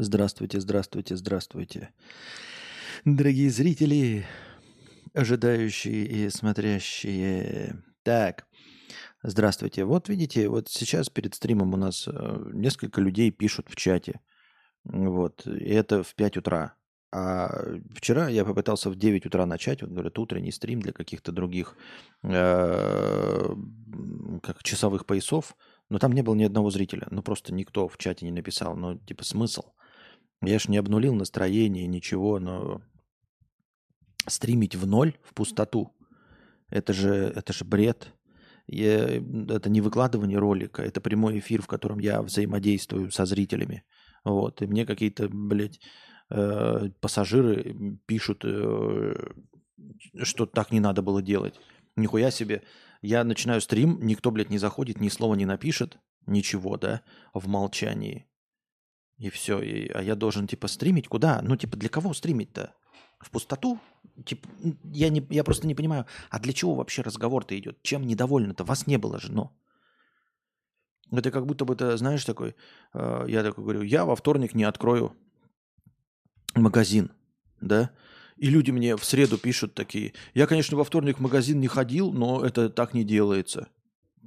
Здравствуйте, здравствуйте, здравствуйте. Дорогие зрители, ожидающие и смотрящие. Так, здравствуйте. Вот видите, вот сейчас перед стримом у нас э, несколько людей пишут в чате. Вот, и это в 5 утра. А вчера я попытался в 9 утра начать, вот говорят, утренний стрим для каких-то других э, как часовых поясов, но там не было ни одного зрителя. Ну, просто никто в чате не написал. Ну, типа, смысл? Я ж не обнулил настроение, ничего, но стримить в ноль, в пустоту, это же, это же бред. Я, это не выкладывание ролика, это прямой эфир, в котором я взаимодействую со зрителями. Вот, и мне какие-то, блядь, э, пассажиры пишут, э, что так не надо было делать. Нихуя себе. Я начинаю стрим, никто, блядь, не заходит, ни слова не напишет, ничего, да, в молчании. И все. И, а я должен, типа, стримить куда? Ну, типа, для кого стримить-то? В пустоту? Типа, я, не, я просто не понимаю, а для чего вообще разговор-то идет? Чем недовольны-то? Вас не было же, но. Это как будто бы ты, знаешь, такой, э, я такой говорю, я во вторник не открою магазин, да? И люди мне в среду пишут такие, я, конечно, во вторник в магазин не ходил, но это так не делается.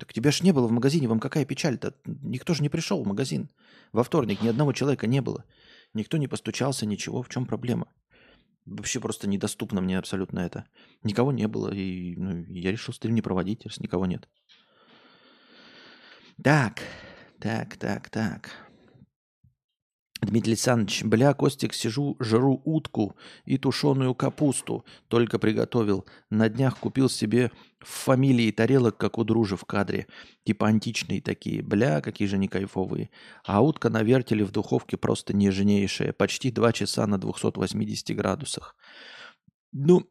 Так тебя ж не было в магазине, вам какая печаль-то? Никто же не пришел в магазин. Во вторник ни одного человека не было. Никто не постучался, ничего. В чем проблема? Вообще просто недоступно мне абсолютно это. Никого не было, и ну, я решил стрим не проводить, раз никого нет. Так, так, так, так. Дмитрий Александрович, бля, Костик, сижу, жру утку и тушеную капусту. Только приготовил. На днях купил себе в фамилии тарелок, как у дружи в кадре. Типа античные такие. Бля, какие же они кайфовые. А утка на вертеле в духовке просто нежнейшая. Почти два часа на 280 градусах. Ну,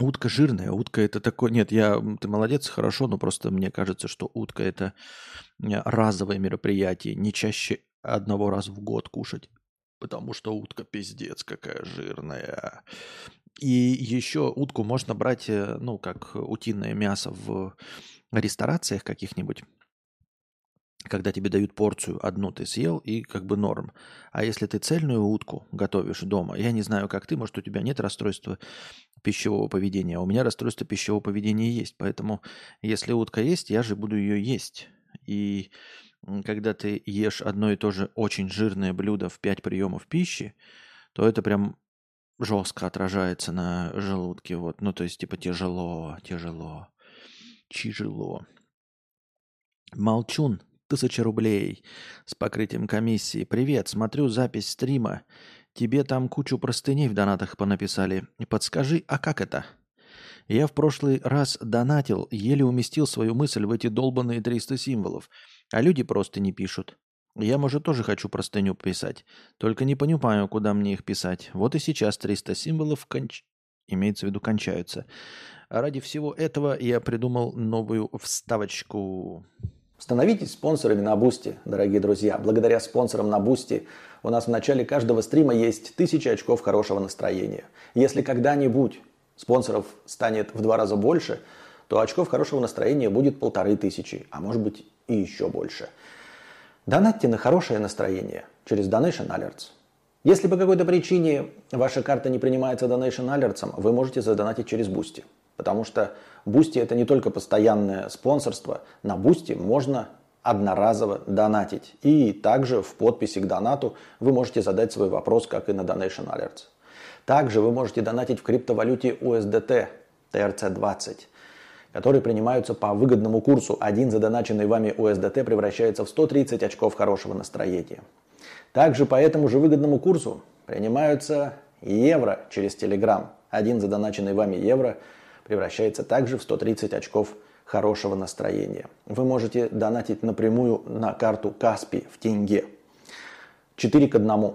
утка жирная. Утка это такое... Нет, я... Ты молодец, хорошо, но просто мне кажется, что утка это разовое мероприятие. Не чаще одного раза в год кушать. Потому что утка пиздец какая жирная. И еще утку можно брать, э, ну, как утиное мясо в ресторациях каких-нибудь когда тебе дают порцию одну, ты съел, и как бы норм. А если ты цельную утку готовишь дома, я не знаю, как ты, может, у тебя нет расстройства пищевого поведения, а у меня расстройство пищевого поведения есть. Поэтому, если утка есть, я же буду ее есть. И когда ты ешь одно и то же очень жирное блюдо в 5 приемов пищи, то это прям жестко отражается на желудке. Вот. Ну, то есть, типа, тяжело, тяжело, тяжело. Молчун, тысяча рублей с покрытием комиссии. Привет, смотрю запись стрима. Тебе там кучу простыней в донатах понаписали. Подскажи, а как это? Я в прошлый раз донатил, еле уместил свою мысль в эти долбанные 300 символов. А люди просто не пишут. Я, может, тоже хочу простыню писать. Только не понимаю, куда мне их писать. Вот и сейчас 300 символов конч... имеется в виду кончаются. А ради всего этого я придумал новую вставочку. Становитесь спонсорами на Бусти, дорогие друзья. Благодаря спонсорам на Бусти у нас в начале каждого стрима есть тысячи очков хорошего настроения. Если когда-нибудь спонсоров станет в два раза больше, то очков хорошего настроения будет полторы тысячи, а может быть и еще больше. Донатьте на хорошее настроение через Donation Alerts. Если по какой-то причине ваша карта не принимается Donation Alerts, вы можете задонатить через Boosty. Потому что Boosty это не только постоянное спонсорство, на Boosty можно одноразово донатить. И также в подписи к донату вы можете задать свой вопрос, как и на Donation Alerts. Также вы можете донатить в криптовалюте USDT TRC20 которые принимаются по выгодному курсу. Один задоначенный вами USDT превращается в 130 очков хорошего настроения. Также по этому же выгодному курсу принимаются евро через Telegram. Один задоначенный вами евро превращается также в 130 очков хорошего настроения. Вы можете донатить напрямую на карту Каспи в тенге. 4 к 1.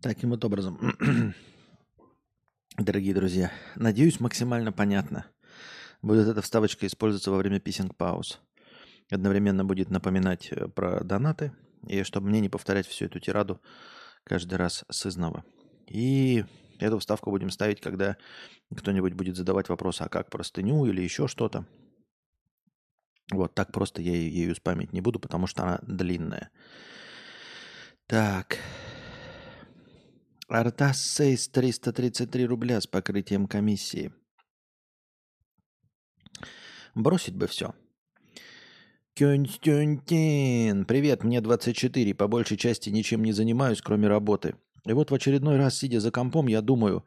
Таким вот образом, дорогие друзья, надеюсь, максимально понятно. Будет эта вставочка использоваться во время писинг пауз. Одновременно будет напоминать э, про донаты, и чтобы мне не повторять всю эту тираду каждый раз с изнова. И эту вставку будем ставить, когда кто-нибудь будет задавать вопрос, а как простыню или еще что-то. Вот так просто я ею спамить не буду, потому что она длинная. Так, Артас Сейс 333 рубля с покрытием комиссии. Бросить бы все. Кюнтюнтин. Привет, мне 24. По большей части ничем не занимаюсь, кроме работы. И вот в очередной раз, сидя за компом, я думаю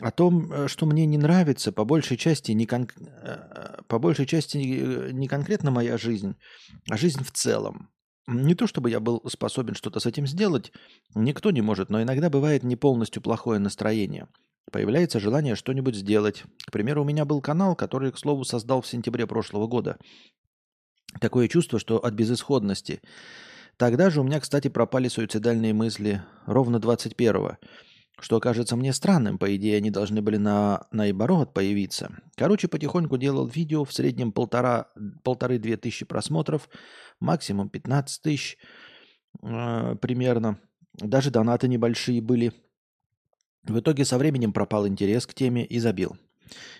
о том, э, что мне не нравится, по большей части не, кон... Э, по большей части не конкретно моя жизнь, а жизнь в целом. Не то чтобы я был способен что-то с этим сделать, никто не может, но иногда бывает не полностью плохое настроение. Появляется желание что-нибудь сделать. К примеру, у меня был канал, который, к слову, создал в сентябре прошлого года. Такое чувство, что от безысходности. Тогда же у меня, кстати, пропали суицидальные мысли ровно 21-го что кажется мне странным, по идее они должны были на, наоборот появиться. Короче, потихоньку делал видео, в среднем полтора, полторы-две тысячи просмотров, максимум 15 тысяч э, примерно. Даже донаты небольшие были. В итоге со временем пропал интерес к теме и забил.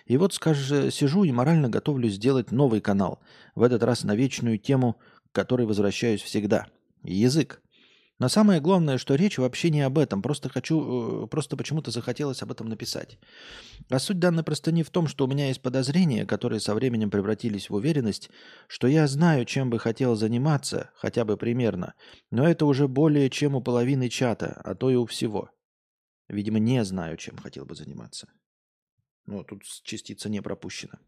И вот, скажи, сижу и морально готовлю сделать новый канал. В этот раз на вечную тему, к которой возвращаюсь всегда. Язык. Но самое главное, что речь вообще не об этом. Просто хочу, э, просто почему-то захотелось об этом написать. А суть данной простыни в том, что у меня есть подозрения, которые со временем превратились в уверенность, что я знаю, чем бы хотел заниматься, хотя бы примерно. Но это уже более чем у половины чата, а то и у всего. Видимо, не знаю, чем хотел бы заниматься. Ну, тут частица не пропущена.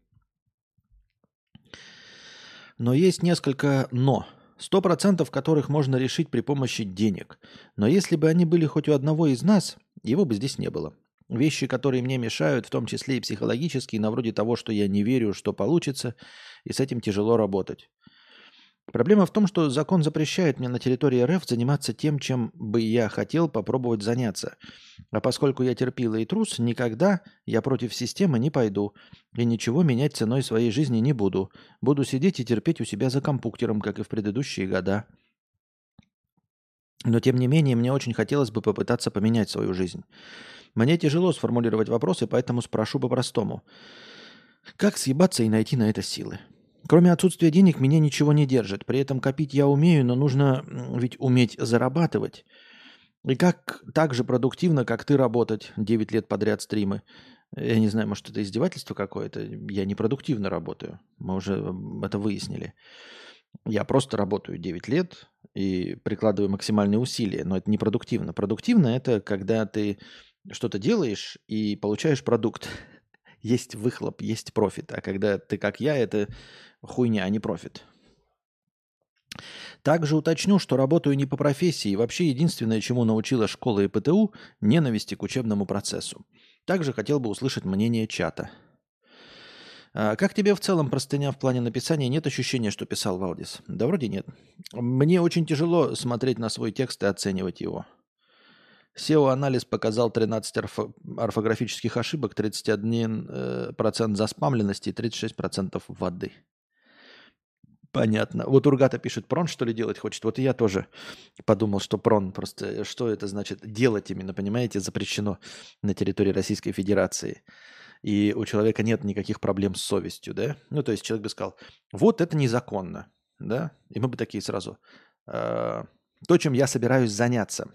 Но есть несколько «но», Сто процентов которых можно решить при помощи денег. Но если бы они были хоть у одного из нас, его бы здесь не было. Вещи, которые мне мешают, в том числе и психологические, на вроде того, что я не верю, что получится, и с этим тяжело работать. Проблема в том, что закон запрещает мне на территории РФ заниматься тем, чем бы я хотел попробовать заняться. А поскольку я терпила и трус, никогда я против системы не пойду и ничего менять ценой своей жизни не буду. Буду сидеть и терпеть у себя за компьютером, как и в предыдущие года. Но тем не менее, мне очень хотелось бы попытаться поменять свою жизнь. Мне тяжело сформулировать вопросы, поэтому спрошу по-простому. Как съебаться и найти на это силы? Кроме отсутствия денег меня ничего не держит. При этом копить я умею, но нужно ведь уметь зарабатывать. И как так же продуктивно, как ты работать 9 лет подряд стримы. Я не знаю, может, это издевательство какое-то. Я не продуктивно работаю. Мы уже это выяснили. Я просто работаю 9 лет и прикладываю максимальные усилия, но это не продуктивно. Продуктивно это когда ты что-то делаешь и получаешь продукт. Есть выхлоп, есть профит. А когда ты как я, это хуйня, а не профит. Также уточню, что работаю не по профессии, и вообще единственное, чему научила школа и ПТУ – ненависти к учебному процессу. Также хотел бы услышать мнение чата. А, как тебе в целом простыня в плане написания? Нет ощущения, что писал Валдис? Да вроде нет. Мне очень тяжело смотреть на свой текст и оценивать его. SEO-анализ показал 13 орфо- орфографических ошибок, 31% э, заспамленности и 36% воды. Понятно. Вот Ургата пишет, прон что ли делать хочет? Вот и я тоже подумал, что прон просто, э, что это значит делать именно, понимаете, запрещено на территории Российской Федерации. И у человека нет никаких проблем с совестью, да? Ну, то есть человек бы сказал, вот это незаконно, да? И мы бы такие сразу, э, то, чем я собираюсь заняться,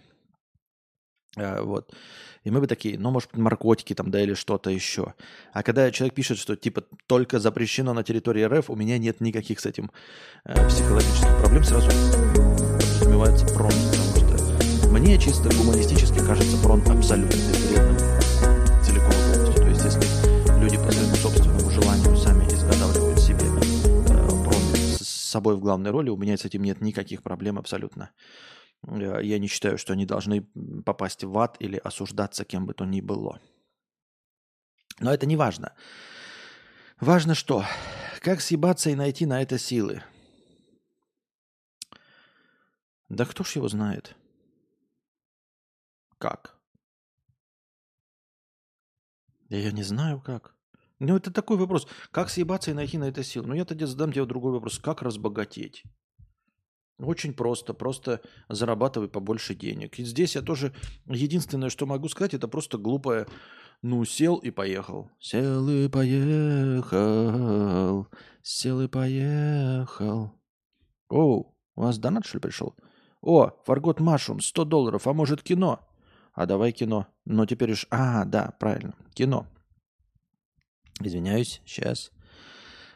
вот. И мы бы такие, ну, может быть, наркотики там, да, или что-то еще. А когда человек пишет, что, типа, только запрещено на территории РФ, у меня нет никаких с этим э, психологических проблем, сразу подразумевается прон, потому что мне чисто гуманистически кажется прон абсолютно безвредным целиком полностью. То есть, если люди по своему собственному желанию сами изготавливают себе э, прон с собой в главной роли, у меня с этим нет никаких проблем абсолютно. Э, я не считаю, что они должны попасть в ад или осуждаться кем бы то ни было. Но это не важно. Важно что? Как съебаться и найти на это силы? Да кто ж его знает? Как? Я не знаю как. Ну, это такой вопрос. Как съебаться и найти на это силы? Ну, я тогда задам тебе другой вопрос. Как разбогатеть? Очень просто, просто зарабатывай побольше денег. И здесь я тоже, единственное, что могу сказать, это просто глупое, ну, сел и поехал. Сел и поехал, сел и поехал. О, у вас донат, что ли, пришел? О, Фаргот Машум, 100 долларов, а может кино? А давай кино. Но теперь уж... А, да, правильно, кино. Извиняюсь, сейчас.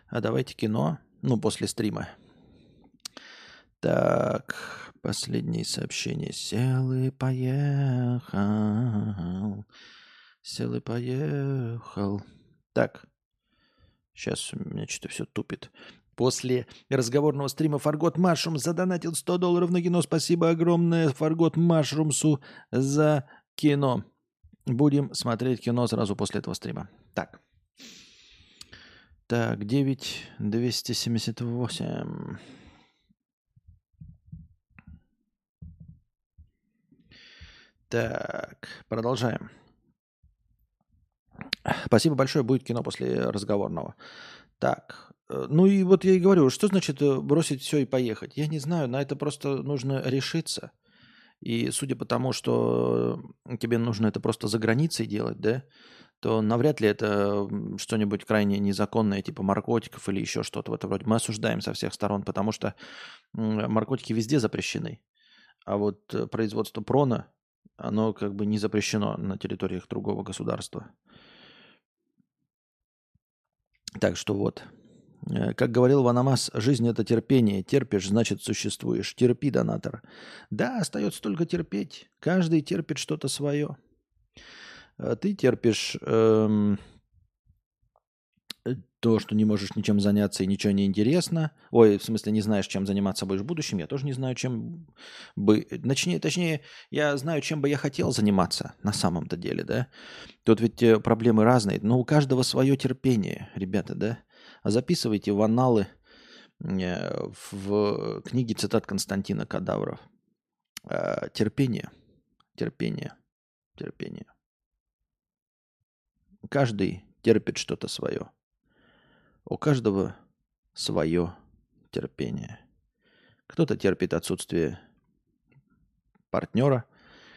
А давайте кино, ну, после стрима. Так, последние сообщения. Сел и поехал. Сел и поехал. Так, сейчас у меня что-то все тупит. После разговорного стрима Фаргот Машрум задонатил 100 долларов на кино. Спасибо огромное Фаргот Машрумсу за кино. Будем смотреть кино сразу после этого стрима. Так. Так, 9278. Так, продолжаем. Спасибо большое, будет кино после разговорного. Так, э, ну и вот я и говорю, что значит э, бросить все и поехать? Я не знаю, на это просто нужно решиться. И судя по тому, что тебе нужно это просто за границей делать, да, то навряд ли это что-нибудь крайне незаконное, типа наркотиков или еще что-то в этом роде. Мы осуждаем со всех сторон, потому что наркотики везде запрещены. А вот э, производство прона оно как бы не запрещено на территориях другого государства. Так что вот. Э, как говорил Ванамас, жизнь это терпение. Терпишь, значит существуешь. Терпи, донатор. Да, остается только терпеть. Каждый терпит что-то свое. Э, ты терпишь эм, то, что не можешь ничем заняться и ничего не интересно, ой, в смысле не знаешь, чем заниматься будешь в будущем, я тоже не знаю, чем бы, точнее, точнее, я знаю, чем бы я хотел заниматься на самом-то деле, да. Тут ведь э, проблемы разные, но у каждого свое терпение, ребята, да. Записывайте в аналы э, в книге цитат Константина Кадавров. Э, терпение, терпение, терпение. Каждый терпит что-то свое. У каждого свое терпение. Кто-то терпит отсутствие партнера,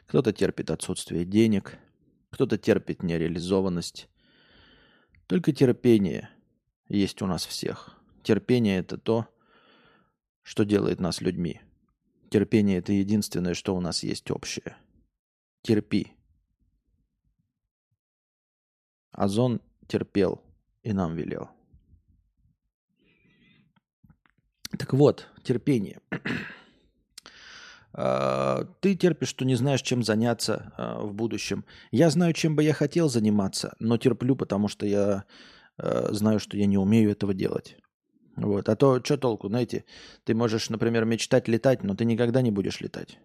кто-то терпит отсутствие денег, кто-то терпит нереализованность. Только терпение есть у нас всех. Терпение – это то, что делает нас людьми. Терпение – это единственное, что у нас есть общее. Терпи. Озон терпел и нам велел. Так вот, терпение. А, ты терпишь, что не знаешь, чем заняться а, в будущем. Я знаю, чем бы я хотел заниматься, но терплю, потому что я а, знаю, что я не умею этого делать. Вот. А то что толку, знаете, ты можешь, например, мечтать летать, но ты никогда не будешь летать.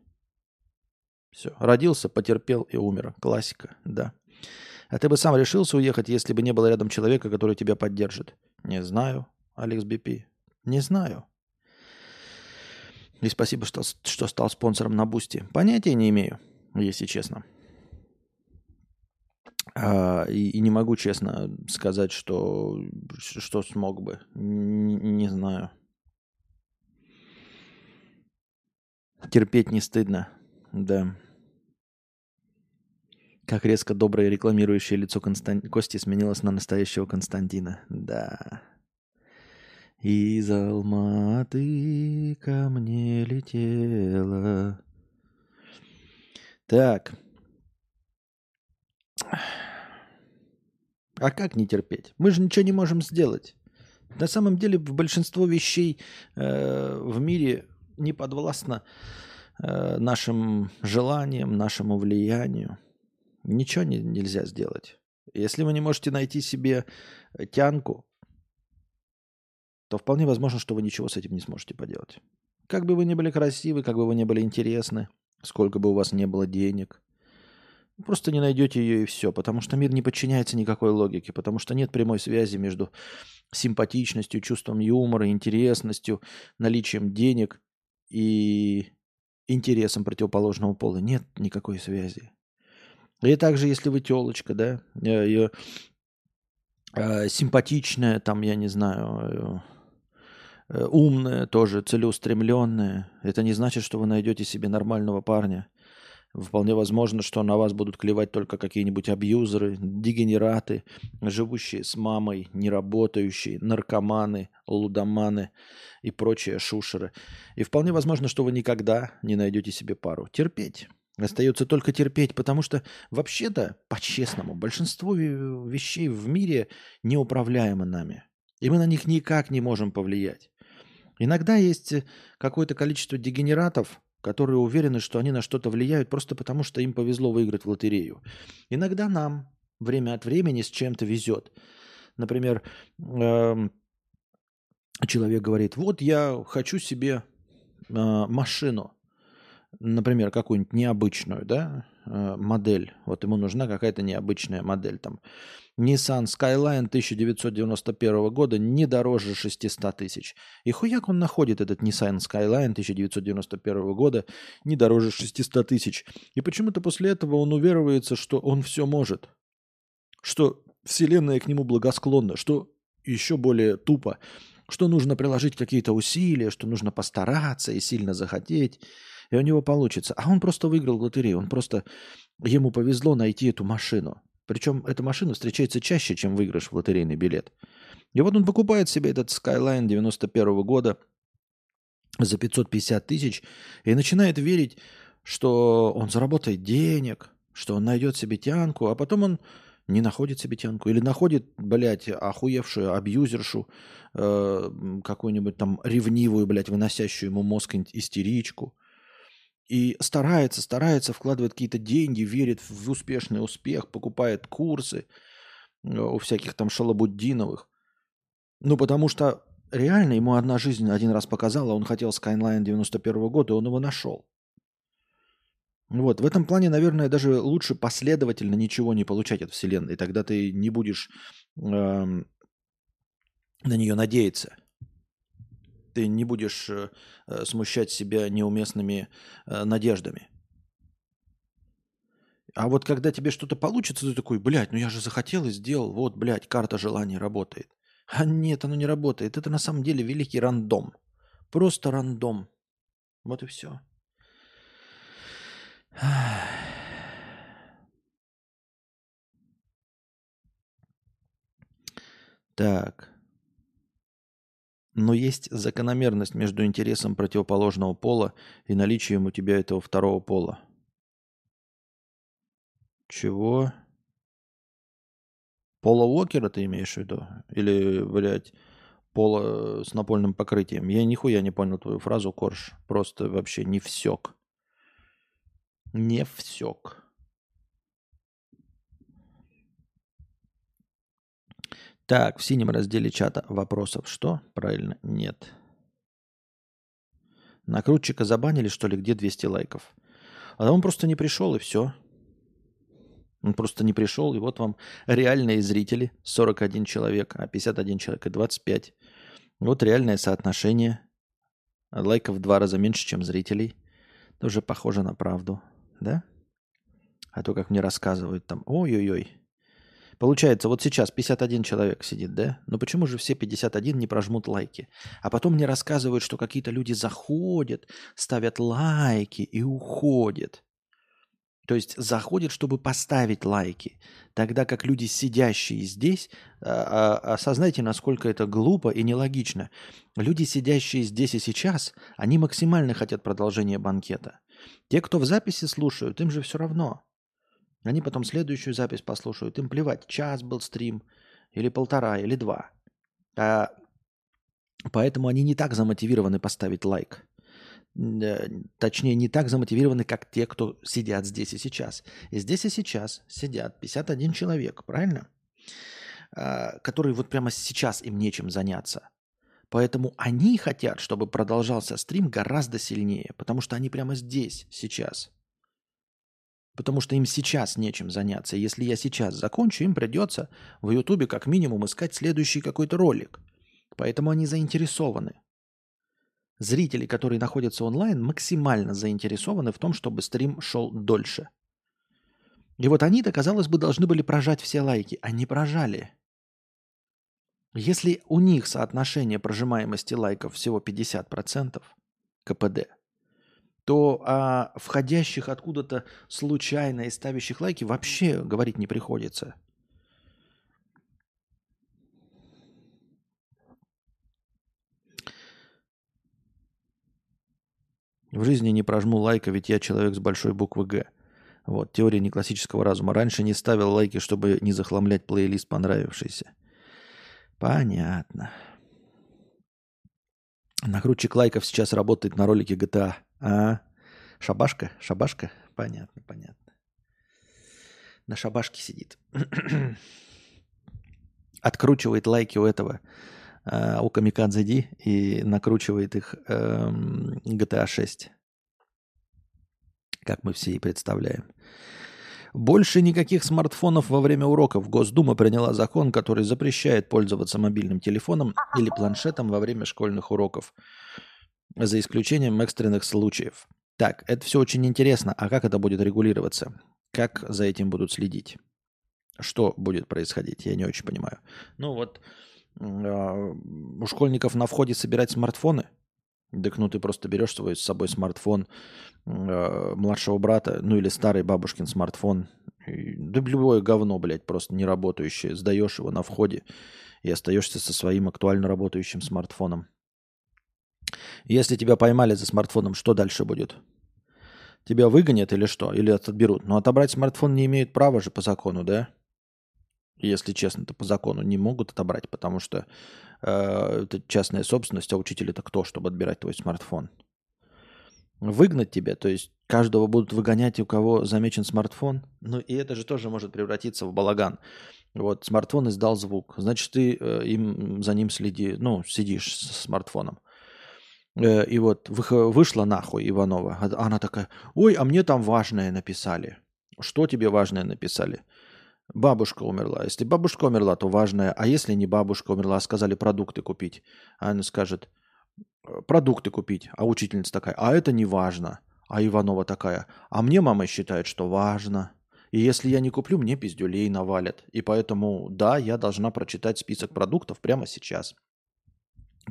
Все. Родился, потерпел и умер. Классика, да. А ты бы сам решился уехать, если бы не было рядом человека, который тебя поддержит? Не знаю, Алекс БП. Не знаю. И спасибо, что, что стал спонсором на Бусти. Понятия не имею, если честно. А, и, и не могу честно сказать, что, что смог бы. Не, не знаю. Терпеть не стыдно. Да. Как резко доброе рекламирующее лицо Констан... Кости сменилось на настоящего Константина. Да. Из Алматы ко мне летела. Так. А как не терпеть? Мы же ничего не можем сделать. На самом деле большинство вещей э, в мире не подвластно э, нашим желаниям, нашему влиянию. Ничего не, нельзя сделать. Если вы не можете найти себе тянку, то вполне возможно, что вы ничего с этим не сможете поделать. Как бы вы ни были красивы, как бы вы ни были интересны, сколько бы у вас не было денег, просто не найдете ее и все, потому что мир не подчиняется никакой логике, потому что нет прямой связи между симпатичностью, чувством юмора, интересностью, наличием денег и интересом противоположного пола. Нет никакой связи. И также, если вы телочка, да, э, э, симпатичная, там, я не знаю, э, умная, тоже целеустремленная, это не значит, что вы найдете себе нормального парня – Вполне возможно, что на вас будут клевать только какие-нибудь абьюзеры, дегенераты, живущие с мамой, неработающие, наркоманы, лудоманы и прочие шушеры. И вполне возможно, что вы никогда не найдете себе пару. Терпеть. Остается только терпеть, потому что вообще-то, по-честному, большинство вещей в мире неуправляемо нами. И мы на них никак не можем повлиять. Иногда есть какое-то количество дегенератов, которые уверены, что они на что-то влияют просто потому, что им повезло выиграть в лотерею. Иногда нам время от времени с чем-то везет. Например, эм, человек говорит, вот я хочу себе э, машину, например, какую-нибудь необычную, да, э, модель. Вот ему нужна какая-то необычная модель там. Nissan Skyline 1991 года не дороже 600 тысяч. И хуяк он находит этот Nissan Skyline 1991 года не дороже 600 тысяч. И почему-то после этого он уверуется, что он все может. Что вселенная к нему благосклонна. Что еще более тупо. Что нужно приложить какие-то усилия, что нужно постараться и сильно захотеть. И у него получится. А он просто выиграл лотерею. Он просто... Ему повезло найти эту машину. Причем эта машина встречается чаще, чем выигрыш в лотерейный билет. И вот он покупает себе этот Skyline 91 года за 550 тысяч и начинает верить, что он заработает денег, что он найдет себе тянку, а потом он не находит себе тянку. Или находит, блядь, охуевшую абьюзершу, э, какую-нибудь там ревнивую, блядь, выносящую ему мозг истеричку. И старается, старается, вкладывает какие-то деньги, верит в успешный успех, покупает курсы э, у всяких там шалабуддиновых. Ну, потому что реально ему одна жизнь один раз показала, он хотел Skyline 91 года, и он его нашел. Вот, в этом плане, наверное, даже лучше последовательно ничего не получать от Вселенной. Тогда ты не будешь э, на нее надеяться ты не будешь э, э, смущать себя неуместными э, надеждами. А вот когда тебе что-то получится, ты такой, блядь, ну я же захотел и сделал, вот, блядь, карта желаний работает. А нет, оно не работает. Это на самом деле великий рандом. Просто рандом. Вот и все. Так. Но есть закономерность между интересом противоположного пола и наличием у тебя этого второго пола. Чего? Пола Уокера ты имеешь в виду? Или, блядь, пола с напольным покрытием? Я нихуя не понял твою фразу, Корж. Просто вообще не всек. Не всек. Так, в синем разделе чата вопросов что? Правильно, нет. Накрутчика забанили, что ли, где 200 лайков? А он просто не пришел, и все. Он просто не пришел, и вот вам реальные зрители, 41 человек, а 51 человек и 25. Вот реальное соотношение. Лайков в два раза меньше, чем зрителей. Тоже похоже на правду, да? А то, как мне рассказывают там, ой-ой-ой. Получается, вот сейчас 51 человек сидит, да? Но почему же все 51 не прожмут лайки? А потом мне рассказывают, что какие-то люди заходят, ставят лайки и уходят. То есть заходят, чтобы поставить лайки. Тогда как люди, сидящие здесь, а, а, осознайте, насколько это глупо и нелогично. Люди, сидящие здесь и сейчас, они максимально хотят продолжения банкета. Те, кто в записи слушают, им же все равно. Они потом следующую запись послушают. Им плевать, час был стрим, или полтора, или два. А поэтому они не так замотивированы поставить лайк. Э, точнее, не так замотивированы, как те, кто сидят здесь и сейчас. И здесь и сейчас сидят 51 человек, правильно? А, которые вот прямо сейчас им нечем заняться. Поэтому они хотят, чтобы продолжался стрим гораздо сильнее, потому что они прямо здесь, сейчас. Потому что им сейчас нечем заняться. Если я сейчас закончу, им придется в Ютубе как минимум искать следующий какой-то ролик. Поэтому они заинтересованы. Зрители, которые находятся онлайн, максимально заинтересованы в том, чтобы стрим шел дольше. И вот они-то, казалось бы, должны были прожать все лайки, не прожали. Если у них соотношение прожимаемости лайков всего 50% КПД, то о входящих откуда-то случайно и ставящих лайки вообще говорить не приходится – В жизни не прожму лайка, ведь я человек с большой буквы «Г». Вот, теория неклассического разума. Раньше не ставил лайки, чтобы не захламлять плейлист понравившийся. Понятно. Накрутчик лайков сейчас работает на ролике GTA. А? Шабашка? Шабашка? Понятно, понятно. На шабашке сидит. Откручивает лайки у этого э, у Камикадзе Ди и накручивает их э, GTA 6. Как мы все и представляем. Больше никаких смартфонов во время уроков. Госдума приняла закон, который запрещает пользоваться мобильным телефоном или планшетом во время школьных уроков, за исключением экстренных случаев. Так, это все очень интересно. А как это будет регулироваться? Как за этим будут следить? Что будет происходить? Я не очень понимаю. Ну вот а, у школьников на входе собирать смартфоны. Так ну ты просто берешь свой с собой смартфон э, младшего брата, ну или старый бабушкин смартфон. И, да любое говно, блядь, просто не работающее. Сдаешь его на входе и остаешься со своим актуально работающим смартфоном. Если тебя поймали за смартфоном, что дальше будет? Тебя выгонят или что? Или отберут? Но отобрать смартфон не имеют права же по закону, да? Если честно, то по закону не могут отобрать, потому что э, это частная собственность, а учитель это кто, чтобы отбирать твой смартфон? Выгнать тебя, то есть каждого будут выгонять, у кого замечен смартфон. Ну и это же тоже может превратиться в балаган. Вот смартфон издал звук, значит ты э, им за ним следи, ну сидишь с смартфоном. Э, и вот вышла нахуй Иванова, а она такая, ой, а мне там важное написали. Что тебе важное написали? Бабушка умерла. Если бабушка умерла, то важное. А если не бабушка умерла, а сказали продукты купить. А она скажет, «Э, продукты купить. А учительница такая, а это не важно. А Иванова такая, а мне мама считает, что важно. И если я не куплю, мне пиздюлей навалят. И поэтому, да, я должна прочитать список продуктов прямо сейчас.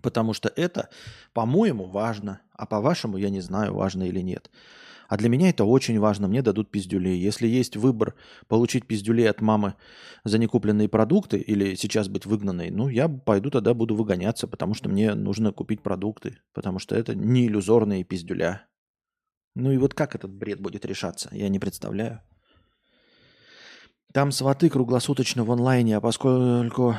Потому что это, по-моему, важно. А по-вашему, я не знаю, важно или нет. А для меня это очень важно, мне дадут пиздюлей. Если есть выбор получить пиздюлей от мамы за некупленные продукты или сейчас быть выгнанной, ну, я пойду тогда буду выгоняться, потому что мне нужно купить продукты, потому что это не иллюзорные пиздюля. Ну и вот как этот бред будет решаться, я не представляю. Там сваты круглосуточно в онлайне, а поскольку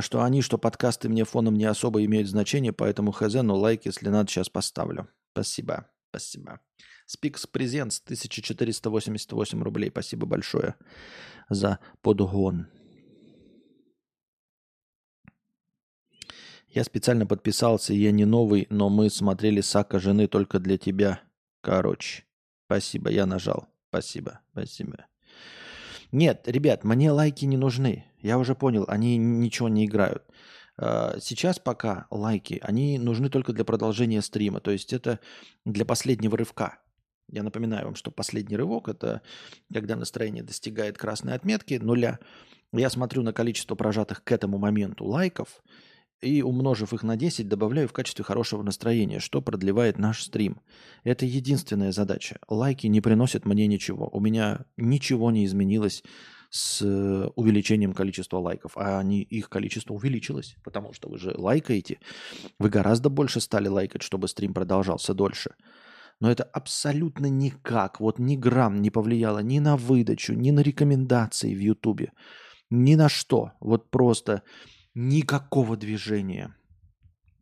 что они, что подкасты мне фоном не особо имеют значение, поэтому хз, но лайк, если надо, сейчас поставлю. Спасибо, спасибо. Спикс Презенс 1488 рублей. Спасибо большое за подгон. Я специально подписался, я не новый, но мы смотрели Сака жены только для тебя. Короче, спасибо, я нажал. Спасибо, спасибо. Нет, ребят, мне лайки не нужны. Я уже понял, они ничего не играют. А, сейчас пока лайки, они нужны только для продолжения стрима. То есть это для последнего рывка. Я напоминаю вам, что последний рывок – это когда настроение достигает красной отметки, нуля. Я смотрю на количество прожатых к этому моменту лайков и, умножив их на 10, добавляю в качестве хорошего настроения, что продлевает наш стрим. Это единственная задача. Лайки не приносят мне ничего. У меня ничего не изменилось с увеличением количества лайков, а они, их количество увеличилось, потому что вы же лайкаете. Вы гораздо больше стали лайкать, чтобы стрим продолжался дольше. Но это абсолютно никак, вот ни грамм не повлияло ни на выдачу, ни на рекомендации в Ютубе, ни на что. Вот просто никакого движения.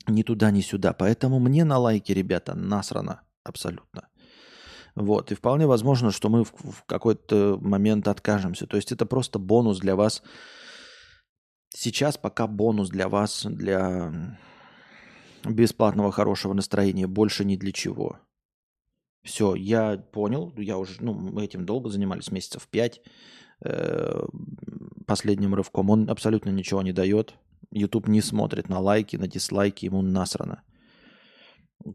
Ни туда, ни сюда. Поэтому мне на лайки, ребята, насрано абсолютно. Вот. И вполне возможно, что мы в, в какой-то момент откажемся. То есть это просто бонус для вас. Сейчас пока бонус для вас, для бесплатного хорошего настроения, больше ни для чего. Все, я понял, я уже, ну, мы этим долго занимались, месяцев пять, э, последним рывком. Он абсолютно ничего не дает. YouTube не смотрит на лайки, на дизлайки, ему насрано.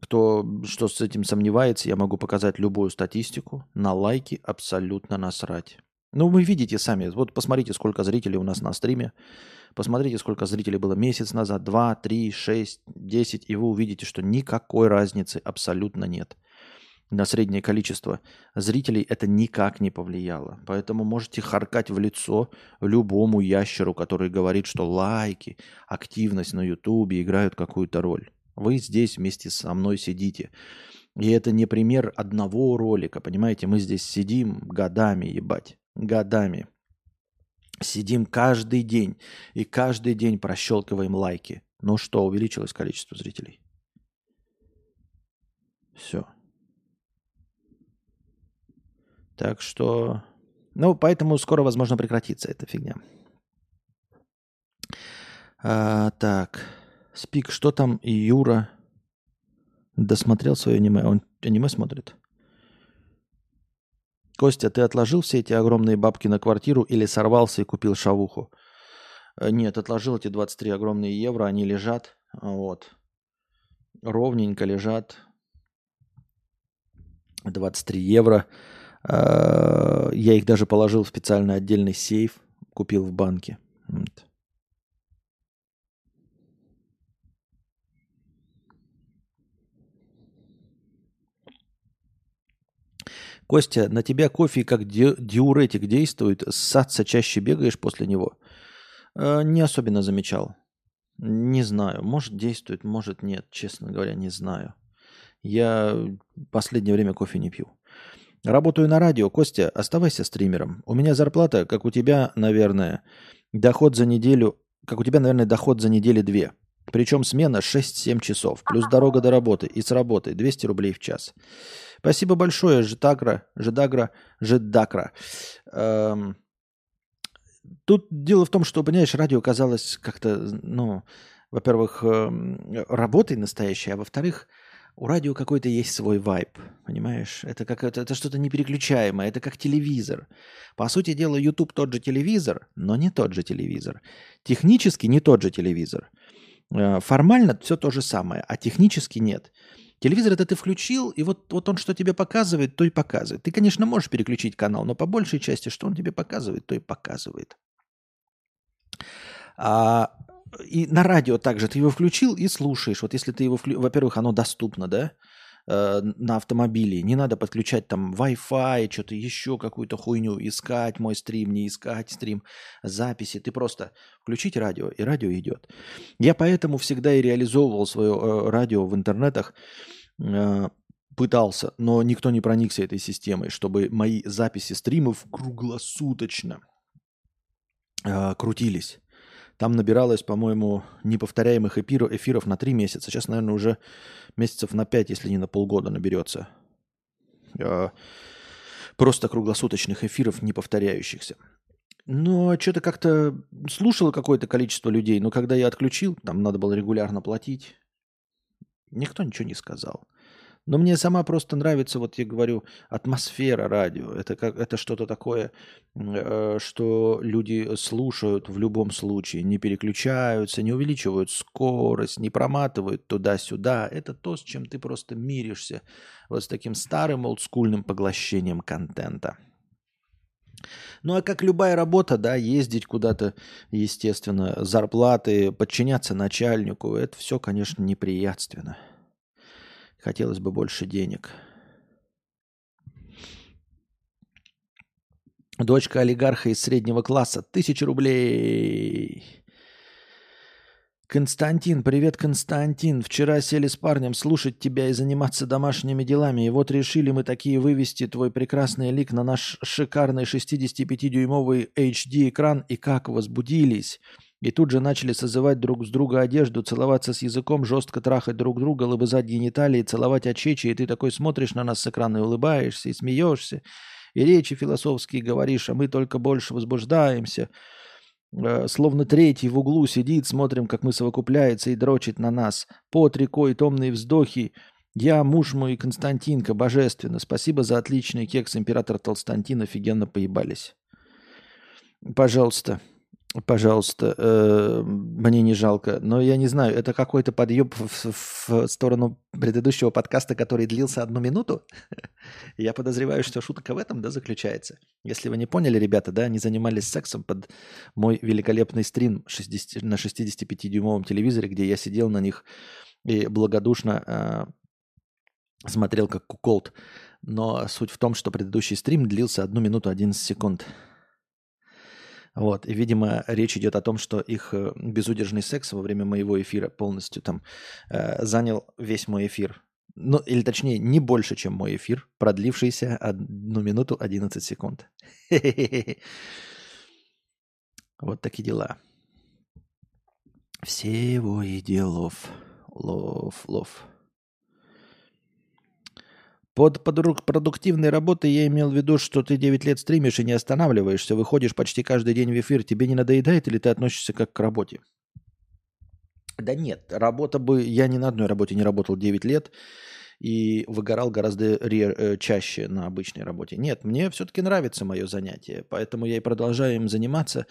Кто что с этим сомневается, я могу показать любую статистику. На лайки абсолютно насрать. Ну, вы видите сами. Вот посмотрите, сколько зрителей у нас на стриме. Посмотрите, сколько зрителей было месяц назад. Два, три, шесть, десять. И вы увидите, что никакой разницы абсолютно нет. На среднее количество зрителей это никак не повлияло. Поэтому можете харкать в лицо любому ящеру, который говорит, что лайки, активность на ютубе играют какую-то роль. Вы здесь вместе со мной сидите. И это не пример одного ролика, понимаете? Мы здесь сидим годами, ебать, годами. Сидим каждый день и каждый день прощелкиваем лайки. Ну что, увеличилось количество зрителей? Все. Так что, ну, поэтому скоро, возможно, прекратится эта фигня. А, так. Спик, что там Юра досмотрел свое аниме? Он аниме смотрит? Костя, ты отложил все эти огромные бабки на квартиру или сорвался и купил шавуху? Э, нет, отложил эти 23 огромные евро, они лежат, вот, ровненько лежат, 23 евро. Э, я их даже положил в специальный отдельный сейф, купил в банке. Вот. Костя, на тебя кофе как диуретик действует? Ссаться чаще бегаешь после него? Э, не особенно замечал. Не знаю. Может действует, может нет. Честно говоря, не знаю. Я последнее время кофе не пью. Работаю на радио. Костя, оставайся стримером. У меня зарплата, как у тебя, наверное, доход за неделю, как у тебя, наверное, доход за неделю две. Причем смена 6-7 часов, плюс дорога до работы и с работы 200 рублей в час. Спасибо большое, Житагра, Жидагра, Жидакра. Эм, тут дело в том, что, понимаешь, радио казалось как-то, ну, во-первых, эм, работой настоящей, а во-вторых, у радио какой-то есть свой вайб, понимаешь? Это, как, это, это что-то непереключаемое, это как телевизор. По сути дела, YouTube тот же телевизор, но не тот же телевизор. Технически не тот же телевизор. Э, формально все то же самое, а технически нет. Телевизор это ты включил, и вот, вот он что тебе показывает, то и показывает. Ты, конечно, можешь переключить канал, но по большей части, что он тебе показывает, то и показывает. А, и на радио также ты его включил и слушаешь. Вот если ты его, вклю... во-первых, оно доступно, да, э, на автомобиле. Не надо подключать там Wi-Fi, что-то еще какую-то хуйню, искать мой стрим, не искать стрим, записи. Ты просто включить радио, и радио идет. Я поэтому всегда и реализовывал свое э, радио в интернетах, э, пытался, но никто не проникся этой системой, чтобы мои записи стримов круглосуточно э, крутились. Там набиралось, по-моему, неповторяемых эфиров, эфиров на три месяца. Сейчас, наверное, уже месяцев на пять, если не на полгода наберется. Э, просто круглосуточных эфиров, не повторяющихся. Но что-то как-то слушало какое-то количество людей, но когда я отключил, там надо было регулярно платить, никто ничего не сказал. Но мне сама просто нравится, вот я говорю, атмосфера радио. Это, как, это что-то такое, э, что люди слушают в любом случае, не переключаются, не увеличивают скорость, не проматывают туда-сюда. Это то, с чем ты просто миришься. Вот с таким старым олдскульным поглощением контента. Ну а как любая работа, да, ездить куда-то, естественно, зарплаты, подчиняться начальнику, это все, конечно, неприятственно. Хотелось бы больше денег. Дочка олигарха из среднего класса. Тысяча рублей. Константин, привет, Константин. Вчера сели с парнем слушать тебя и заниматься домашними делами. И вот решили мы такие вывести твой прекрасный лик на наш шикарный 65-дюймовый HD-экран. И как возбудились. И тут же начали созывать друг с друга одежду, целоваться с языком, жестко трахать друг друга, лобызать гениталии, целовать очечи, и ты такой смотришь на нас с экрана и улыбаешься, и смеешься, и речи философские говоришь, а мы только больше возбуждаемся. Э, словно третий в углу сидит, смотрим, как мы совокупляется и дрочит на нас. Под рекой томные вздохи. Я, муж мой, Константинка, божественно. Спасибо за отличный кекс, император Толстантин, офигенно поебались. Пожалуйста. Пожалуйста, э, мне не жалко. Но я не знаю, это какой-то подъеб в, в сторону предыдущего подкаста, который длился одну минуту. я подозреваю, что шутка в этом да, заключается. Если вы не поняли, ребята, да, они занимались сексом под мой великолепный стрим 60, на 65-дюймовом телевизоре, где я сидел на них и благодушно э, смотрел как куколт. Но суть в том, что предыдущий стрим длился одну минуту 11 секунд. Вот, и, видимо, речь идет о том, что их э, безудержный секс во время моего эфира полностью там э, занял весь мой эфир. Ну, или точнее, не больше, чем мой эфир, продлившийся одну минуту 11 секунд. Вот такие дела. Всего и делов. Лов, лов. Под, продуктивной работой я имел в виду, что ты 9 лет стримишь и не останавливаешься, выходишь почти каждый день в эфир. Тебе не надоедает или ты относишься как к работе? Да нет, работа бы... Я ни на одной работе не работал 9 лет и выгорал гораздо ре, э, чаще на обычной работе. Нет, мне все-таки нравится мое занятие, поэтому я и продолжаю им заниматься,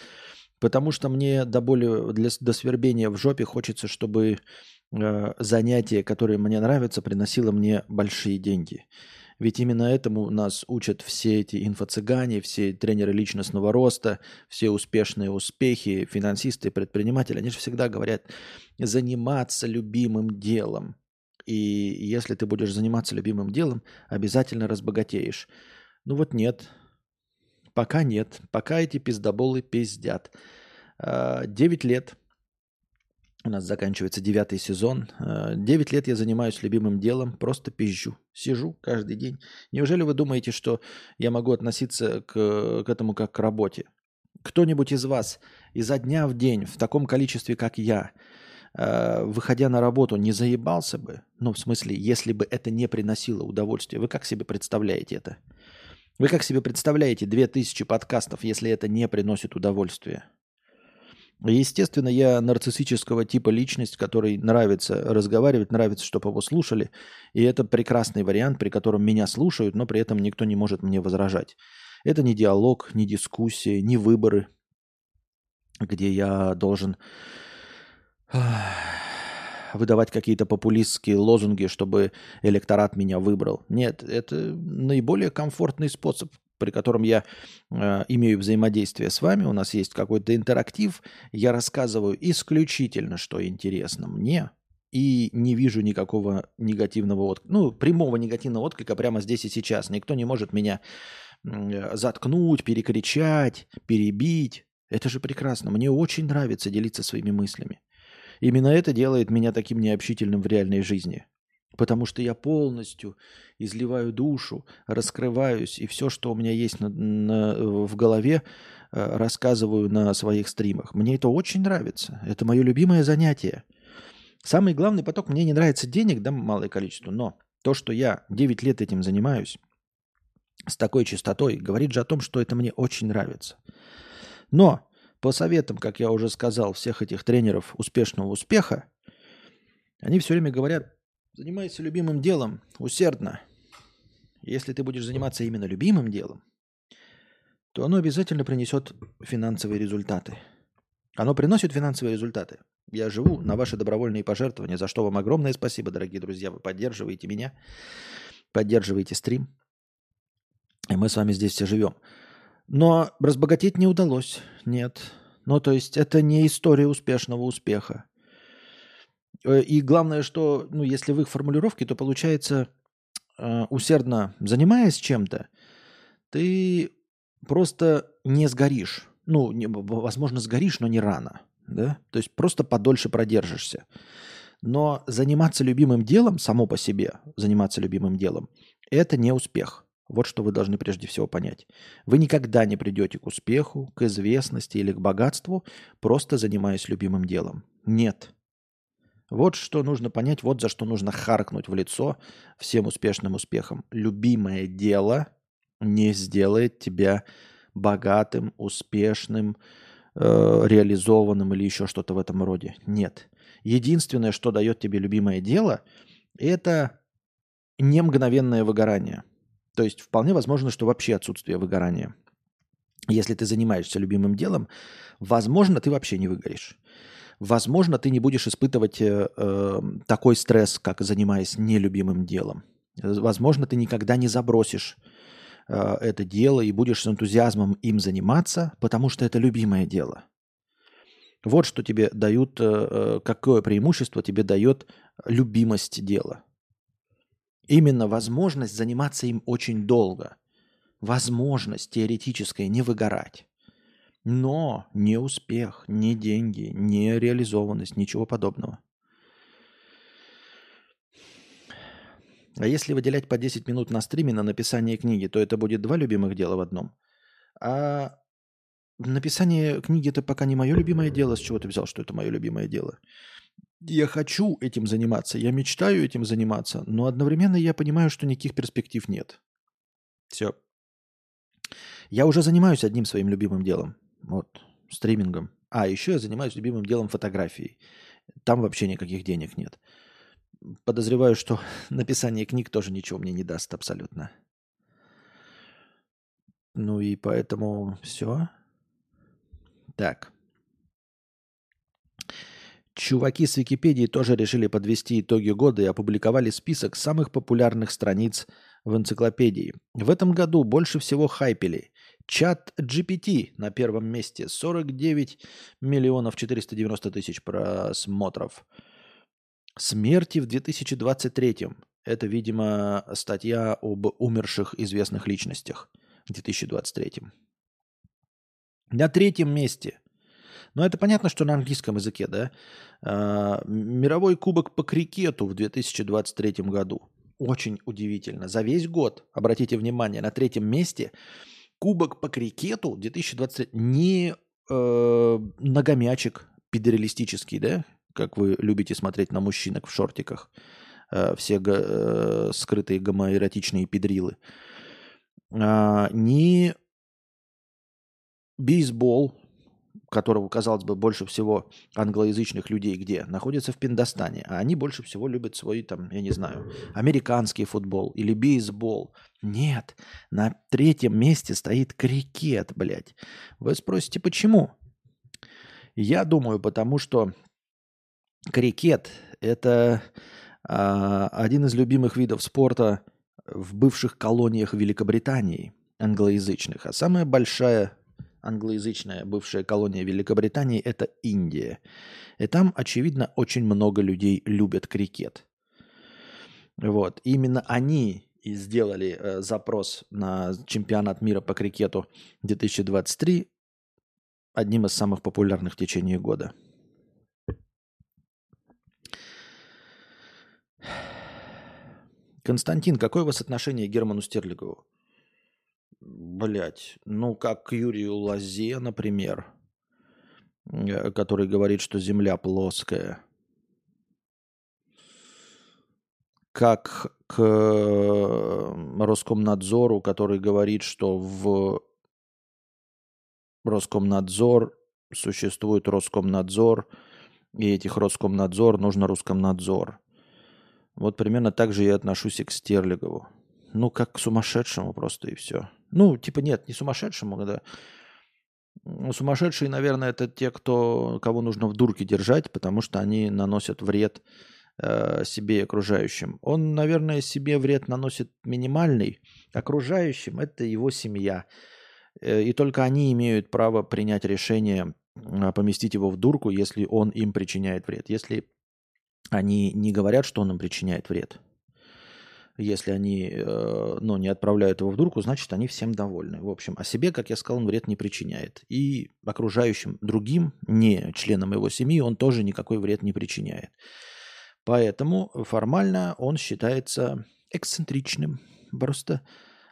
потому что мне до боли, для, до свербения в жопе хочется, чтобы Э, занятие, которое мне нравится, приносило мне большие деньги. Ведь именно этому нас учат все эти инфо-цыгане, все тренеры личностного роста, все успешные успехи, финансисты, предприниматели. Они же всегда говорят заниматься любимым делом. И если ты будешь заниматься любимым делом, обязательно разбогатеешь. Ну вот нет. Пока нет. Пока эти пиздоболы пиздят. Э, девять лет у нас заканчивается девятый сезон. Э, девять лет я занимаюсь любимым делом, просто пизжу. Сижу каждый день. Неужели вы думаете, что я могу относиться к, к этому как к работе? Кто-нибудь из вас изо дня в день в таком количестве, как я, э, выходя на работу, не заебался бы? Ну, в смысле, если бы это не приносило удовольствия. Вы как себе представляете это? Вы как себе представляете две тысячи подкастов, если это не приносит удовольствия? Естественно, я нарциссического типа личность, которой нравится разговаривать, нравится, чтобы его слушали. И это прекрасный вариант, при котором меня слушают, но при этом никто не может мне возражать. Это не диалог, не дискуссия, не выборы, где я должен выдавать какие-то популистские лозунги, чтобы электорат меня выбрал. Нет, это наиболее комфортный способ при котором я э, имею взаимодействие с вами, у нас есть какой-то интерактив, я рассказываю исключительно, что интересно мне, и не вижу никакого негативного отклика, ну, прямого негативного отклика прямо здесь и сейчас. Никто не может меня э, заткнуть, перекричать, перебить. Это же прекрасно. Мне очень нравится делиться своими мыслями. Именно это делает меня таким необщительным в реальной жизни потому что я полностью изливаю душу, раскрываюсь, и все, что у меня есть на, на, в голове, э, рассказываю на своих стримах. Мне это очень нравится. Это мое любимое занятие. Самый главный поток, мне не нравится денег, да, малое количество, но то, что я 9 лет этим занимаюсь, с такой частотой, говорит же о том, что это мне очень нравится. Но по советам, как я уже сказал, всех этих тренеров успешного успеха, они все время говорят, Занимайся любимым делом усердно. Если ты будешь заниматься именно любимым делом, то оно обязательно принесет финансовые результаты. Оно приносит финансовые результаты. Я живу на ваши добровольные пожертвования, за что вам огромное спасибо, дорогие друзья. Вы поддерживаете меня, поддерживаете стрим. И мы с вами здесь все живем. Но разбогатеть не удалось. Нет. Ну, то есть это не история успешного успеха. Э, и главное, что, ну, если в их формулировке, то получается, э, усердно занимаясь чем-то, ты просто не сгоришь. Ну, не, возможно, сгоришь, но не рано. Да? То есть просто подольше продержишься. Но заниматься любимым делом, само по себе, заниматься любимым делом, это не успех. Вот что вы должны прежде всего понять. Вы никогда не придете к успеху, к известности или к богатству, просто занимаясь любимым делом. Нет. Вот что нужно понять, вот за что нужно харкнуть в лицо всем успешным успехом. Любимое дело не сделает тебя богатым, успешным, э, реализованным или еще что-то в этом роде. Нет. Единственное, что дает тебе любимое дело, это не мгновенное выгорание. То есть вполне возможно, что вообще отсутствие выгорания. Если ты занимаешься любимым делом, возможно, ты вообще не выгоришь возможно, ты не будешь испытывать э, э, такой стресс, как занимаясь нелюбимым делом. Возможно, ты никогда не забросишь э, это дело и будешь с энтузиазмом им заниматься, потому что это любимое дело. Вот что тебе дают, э, э какое преимущество тебе дает любимость дела. Именно возможность заниматься им очень долго. Возможность теоретическая не выгорать. Но не успех, не деньги, не реализованность, ничего подобного. А если выделять по 10 минут на стриме на написание книги, то это будет два любимых дела в одном. А написание книги это пока не мое любимое дело. С чего ты взял, что это мое любимое дело? Я хочу этим заниматься, я мечтаю этим заниматься, но одновременно я понимаю, что никаких перспектив нет. Все. Я уже занимаюсь одним своим любимым делом. Вот, стримингом. А, еще я занимаюсь любимым делом фотографией. Там вообще никаких денег нет. Подозреваю, что написание книг тоже ничего мне не даст абсолютно. Ну и поэтому все. Так. Чуваки с Википедии тоже решили подвести итоги года и опубликовали список самых популярных страниц в энциклопедии. В этом году больше всего хайпели Чат GPT на первом месте. 49 миллионов 490 тысяч просмотров. Смерти в 2023. Это, видимо, статья об умерших известных личностях в 2023. На третьем месте. Ну, это понятно, что на английском языке, да? А, мировой кубок по крикету в 2023 году. Очень удивительно. За весь год, обратите внимание, на третьем месте – Кубок по крикету 2023 не э, многомячик да, как вы любите смотреть на мужчинок в шортиках, э, все э, скрытые гомоэротичные педрилы, э, не бейсбол, которого, казалось бы, больше всего англоязычных людей где? Находится в Пиндостане. А они больше всего любят свой, там, я не знаю, американский футбол или бейсбол. Нет, на третьем месте стоит крикет, блядь. Вы спросите, почему? Я думаю, потому что крикет – это а, один из любимых видов спорта в бывших колониях Великобритании, англоязычных. А самая большая англоязычная бывшая колония Великобритании – это Индия. И там, очевидно, очень много людей любят крикет. Вот. Именно они и сделали э, запрос на чемпионат мира по крикету 2023 одним из самых популярных в течение года. Константин, какое у вас отношение к Герману Стерлигову? Блять, ну как к Юрию Лазе, например, э, который говорит, что Земля плоская. Как к Роскомнадзору, который говорит, что в Роскомнадзор существует Роскомнадзор, и этих Роскомнадзор нужно Роскомнадзор. Вот примерно так же я отношусь и к Стерлигову. Ну, как к сумасшедшему просто и все. Ну, типа нет, не сумасшедшему, да. Ну, сумасшедшие, наверное, это те, кто, кого нужно в дурке держать, потому что они наносят вред э, себе и окружающим. Он, наверное, себе вред наносит минимальный. Окружающим это его семья. Э, и только они имеют право принять решение э, поместить его в дурку, если он им причиняет вред. Если они не говорят, что он им причиняет вред. Если они э, ну, не отправляют его в дурку, значит, они всем довольны. В общем, о себе, как я сказал, он вред не причиняет. И окружающим другим, не членам его семьи, он тоже никакой вред не причиняет. Поэтому формально он считается эксцентричным. Просто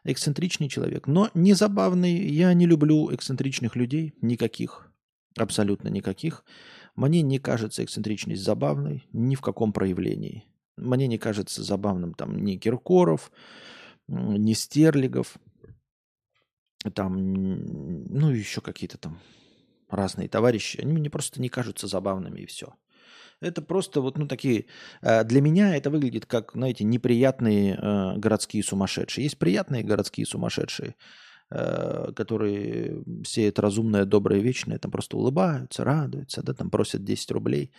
эксцентричный человек. Но не забавный. Я не люблю эксцентричных людей. Никаких. Абсолютно никаких. Мне не кажется эксцентричность забавной ни в каком проявлении. Мне не кажется забавным там ни Киркоров, ни Стерлигов, там, ну, еще какие-то там разные товарищи. Они мне просто не кажутся забавными и все. Это просто вот, ну, такие... Э, для меня это выглядит как, знаете, неприятные э, городские сумасшедшие. Есть приятные городские сумасшедшие, э, которые сеют разумное, доброе, вечное, там просто улыбаются, радуются, да, там просят 10 рублей.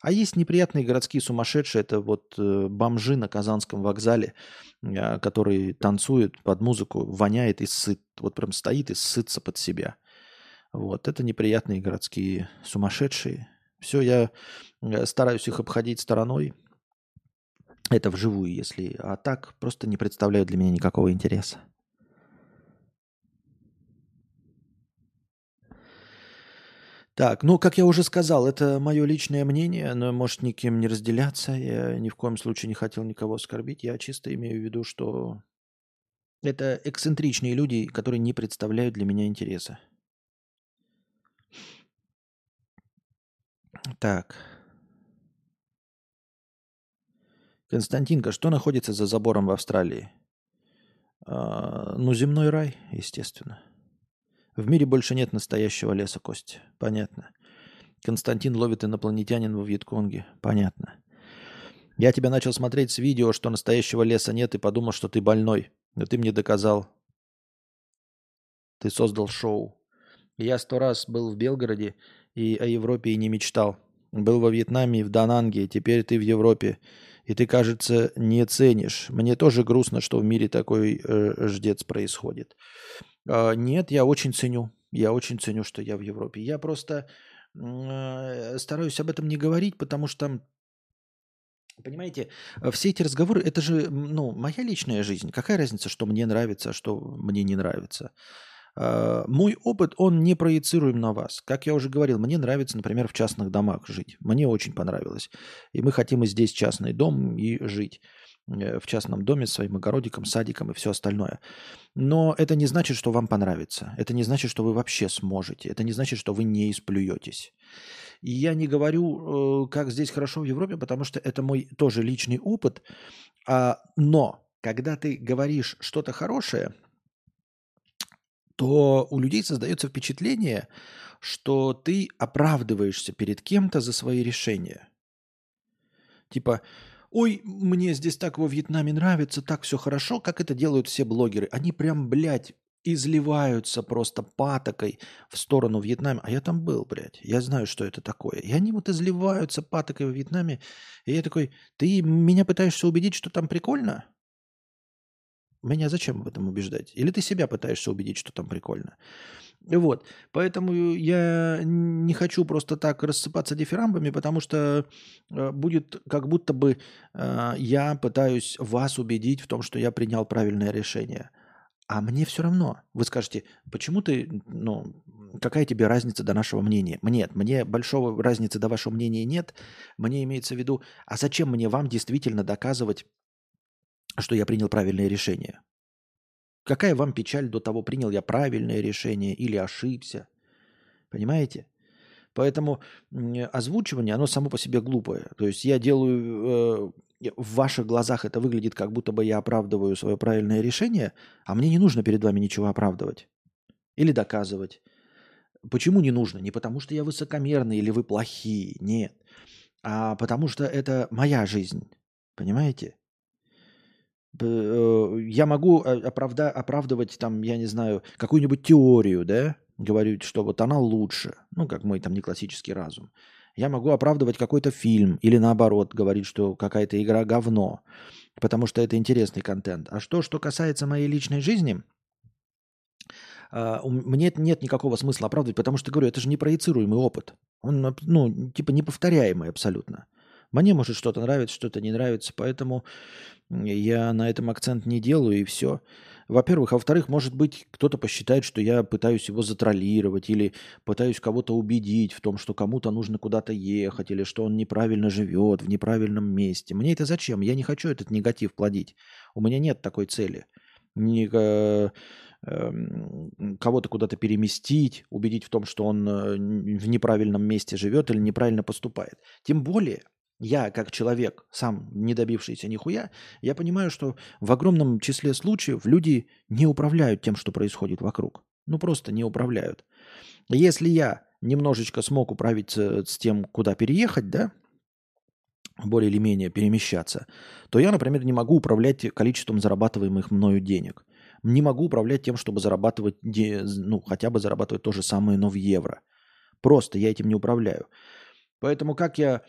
А есть неприятные городские сумасшедшие, это вот бомжи на Казанском вокзале, которые танцуют под музыку, воняет и сыт, вот прям стоит и сытся под себя. Вот, это неприятные городские сумасшедшие. Все, я э, стараюсь их обходить стороной. Это вживую, если. А так просто не представляют для меня никакого интереса. Так, ну, как я уже сказал, это мое личное мнение, но может никем не разделяться. Я ни в коем случае не хотел никого оскорбить. Я чисто имею в виду, что это эксцентричные люди, которые не представляют для меня интереса. Так. Константинка, что находится за забором в Австралии? А, ну, земной рай, естественно. В мире больше нет настоящего леса, Костя. Понятно. Константин ловит инопланетянин во Вьетконге. Понятно. Я тебя начал смотреть с видео, что настоящего леса нет, и подумал, что ты больной. Но ты мне доказал. Ты создал шоу. Я сто раз был в Белгороде и о Европе и не мечтал. Был во Вьетнаме и в Дананге, теперь ты в Европе. И ты, кажется, не ценишь. Мне тоже грустно, что в мире такой э, ждец происходит. Э, нет, я очень ценю. Я очень ценю, что я в Европе. Я просто э, стараюсь об этом не говорить, потому что Понимаете, все эти разговоры, это же, ну, моя личная жизнь. Какая разница, что мне нравится, а что мне не нравится? А, мой опыт, он не проецируем на вас. Как я уже говорил, мне нравится, например, в частных домах жить. Мне очень понравилось. И мы хотим и здесь частный дом и жить э, в частном доме с своим огородиком, садиком и все остальное. Но это не значит, что вам понравится. Это не значит, что вы вообще сможете. Это не значит, что вы не исплюетесь. И я не говорю, э, как здесь хорошо в Европе, потому что это мой тоже личный опыт. А, но когда ты говоришь что-то хорошее – то у людей создается впечатление, что ты оправдываешься перед кем-то за свои решения. Типа, ой, мне здесь так во Вьетнаме нравится, так все хорошо, как это делают все блогеры. Они прям, блядь, изливаются просто патокой в сторону Вьетнама. А я там был, блядь. Я знаю, что это такое. И они вот изливаются патокой в Вьетнаме. И я такой, ты меня пытаешься убедить, что там прикольно? Меня зачем в этом убеждать? Или ты себя пытаешься убедить, что там прикольно? Вот. Поэтому я не хочу просто так рассыпаться дифирамбами, потому что э, будет как будто бы э, я пытаюсь вас убедить в том, что я принял правильное решение. А мне все равно. Вы скажете, почему ты, ну, какая тебе разница до нашего мнения? Нет, мне большого разницы до вашего мнения нет. Мне имеется в виду, а зачем мне вам действительно доказывать что я принял правильное решение. Какая вам печаль до того, принял я правильное решение или ошибся? Понимаете? Поэтому озвучивание, оно само по себе глупое. То есть я делаю, э, в ваших глазах это выглядит, как будто бы я оправдываю свое правильное решение, а мне не нужно перед вами ничего оправдывать или доказывать. Почему не нужно? Не потому, что я высокомерный или вы плохие, нет. А потому что это моя жизнь. Понимаете? Э, я могу оправда, оправдывать там, я не знаю, какую-нибудь теорию, да, говорить, что вот она лучше, ну, как мой там не классический разум. Я могу оправдывать какой-то фильм или наоборот говорить, что какая-то игра говно, потому что это интересный контент. А что, что касается моей личной жизни, а, мне нет никакого смысла оправдывать, потому что, говорю, это же непроецируемый опыт. Он, ну, типа неповторяемый абсолютно. Мне может что-то нравится, что-то не нравится, поэтому я на этом акцент не делаю и все. Во-первых. А во-вторых, может быть, кто-то посчитает, что я пытаюсь его затроллировать или пытаюсь кого-то убедить в том, что кому-то нужно куда-то ехать или что он неправильно живет в неправильном месте. Мне это зачем? Я не хочу этот негатив плодить. У меня нет такой цели. Не, э, э, кого-то куда-то переместить, убедить в том, что он э, в неправильном месте живет или неправильно поступает. Тем более, я, как человек, сам не добившийся нихуя, я понимаю, что в огромном числе случаев люди не управляют тем, что происходит вокруг. Ну, просто не управляют. Если я немножечко смог управиться с тем, куда переехать, да, более или менее перемещаться, то я, например, не могу управлять количеством зарабатываемых мною денег. Не могу управлять тем, чтобы зарабатывать, ну, хотя бы зарабатывать то же самое, но в евро. Просто я этим не управляю. Поэтому как я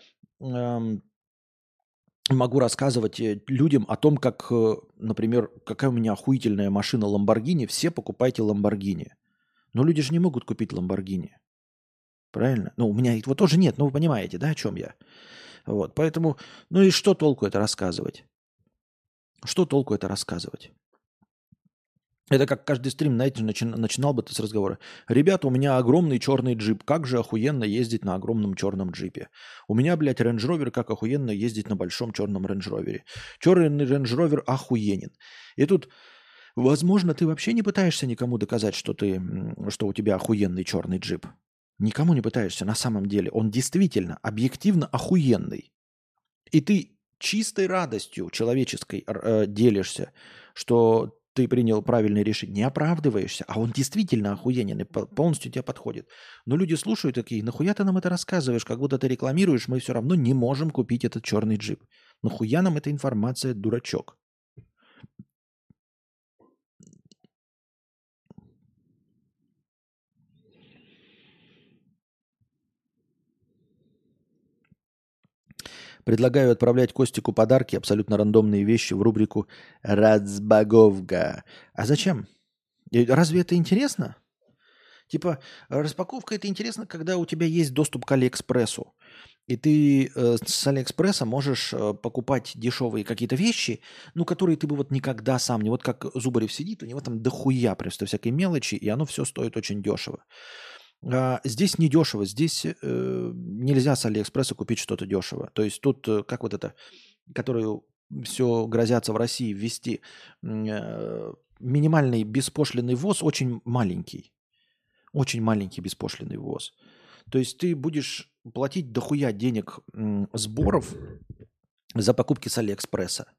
могу рассказывать э, людям о том, как, э, например, какая у меня охуительная машина Ламборгини, все покупайте Ламборгини. Но люди же не могут купить Ламборгини. Правильно? Ну, у меня его тоже нет, но вы понимаете, да, о чем я? Вот, поэтому, ну и что толку это рассказывать? Что толку это рассказывать? Это как каждый стрим, знаете, начи- начинал бы ты с разговора. Ребята, у меня огромный черный джип. Как же охуенно ездить на огромном черном джипе. У меня, блядь, Range Rover, как охуенно ездить на большом черном Range Rover. Черный Range Rover охуенен. И тут, возможно, ты вообще не пытаешься никому доказать, что, ты, что у тебя охуенный черный джип. Никому не пытаешься на самом деле. Он действительно, объективно охуенный. И ты чистой радостью человеческой э, делишься, что ты принял правильное решение, не оправдываешься, а он действительно охуенен и полностью тебе подходит. Но люди слушают такие, нахуя ты нам это рассказываешь, как будто ты рекламируешь, мы все равно не можем купить этот черный джип. Нахуя нам эта информация, дурачок? Предлагаю отправлять Костику подарки, абсолютно рандомные вещи в рубрику «Рацбаговга». А зачем? Разве это интересно? Типа, распаковка это интересно, когда у тебя есть доступ к Алиэкспрессу. И ты э, с Алиэкспресса можешь э, покупать дешевые какие-то вещи, ну, которые ты бы вот никогда сам не... Вот как Зубарев сидит, у него там дохуя просто всякой мелочи, и оно все стоит очень дешево. А, здесь не дешево, здесь э, нельзя с Алиэкспресса купить что-то дешево. То есть тут, э, как вот это, которую все грозятся в России ввести, э, минимальный беспошлиный ввоз очень маленький. Очень маленький беспошлиный ввоз. То есть ты будешь платить дохуя денег сборов за покупки с Алиэкспресса.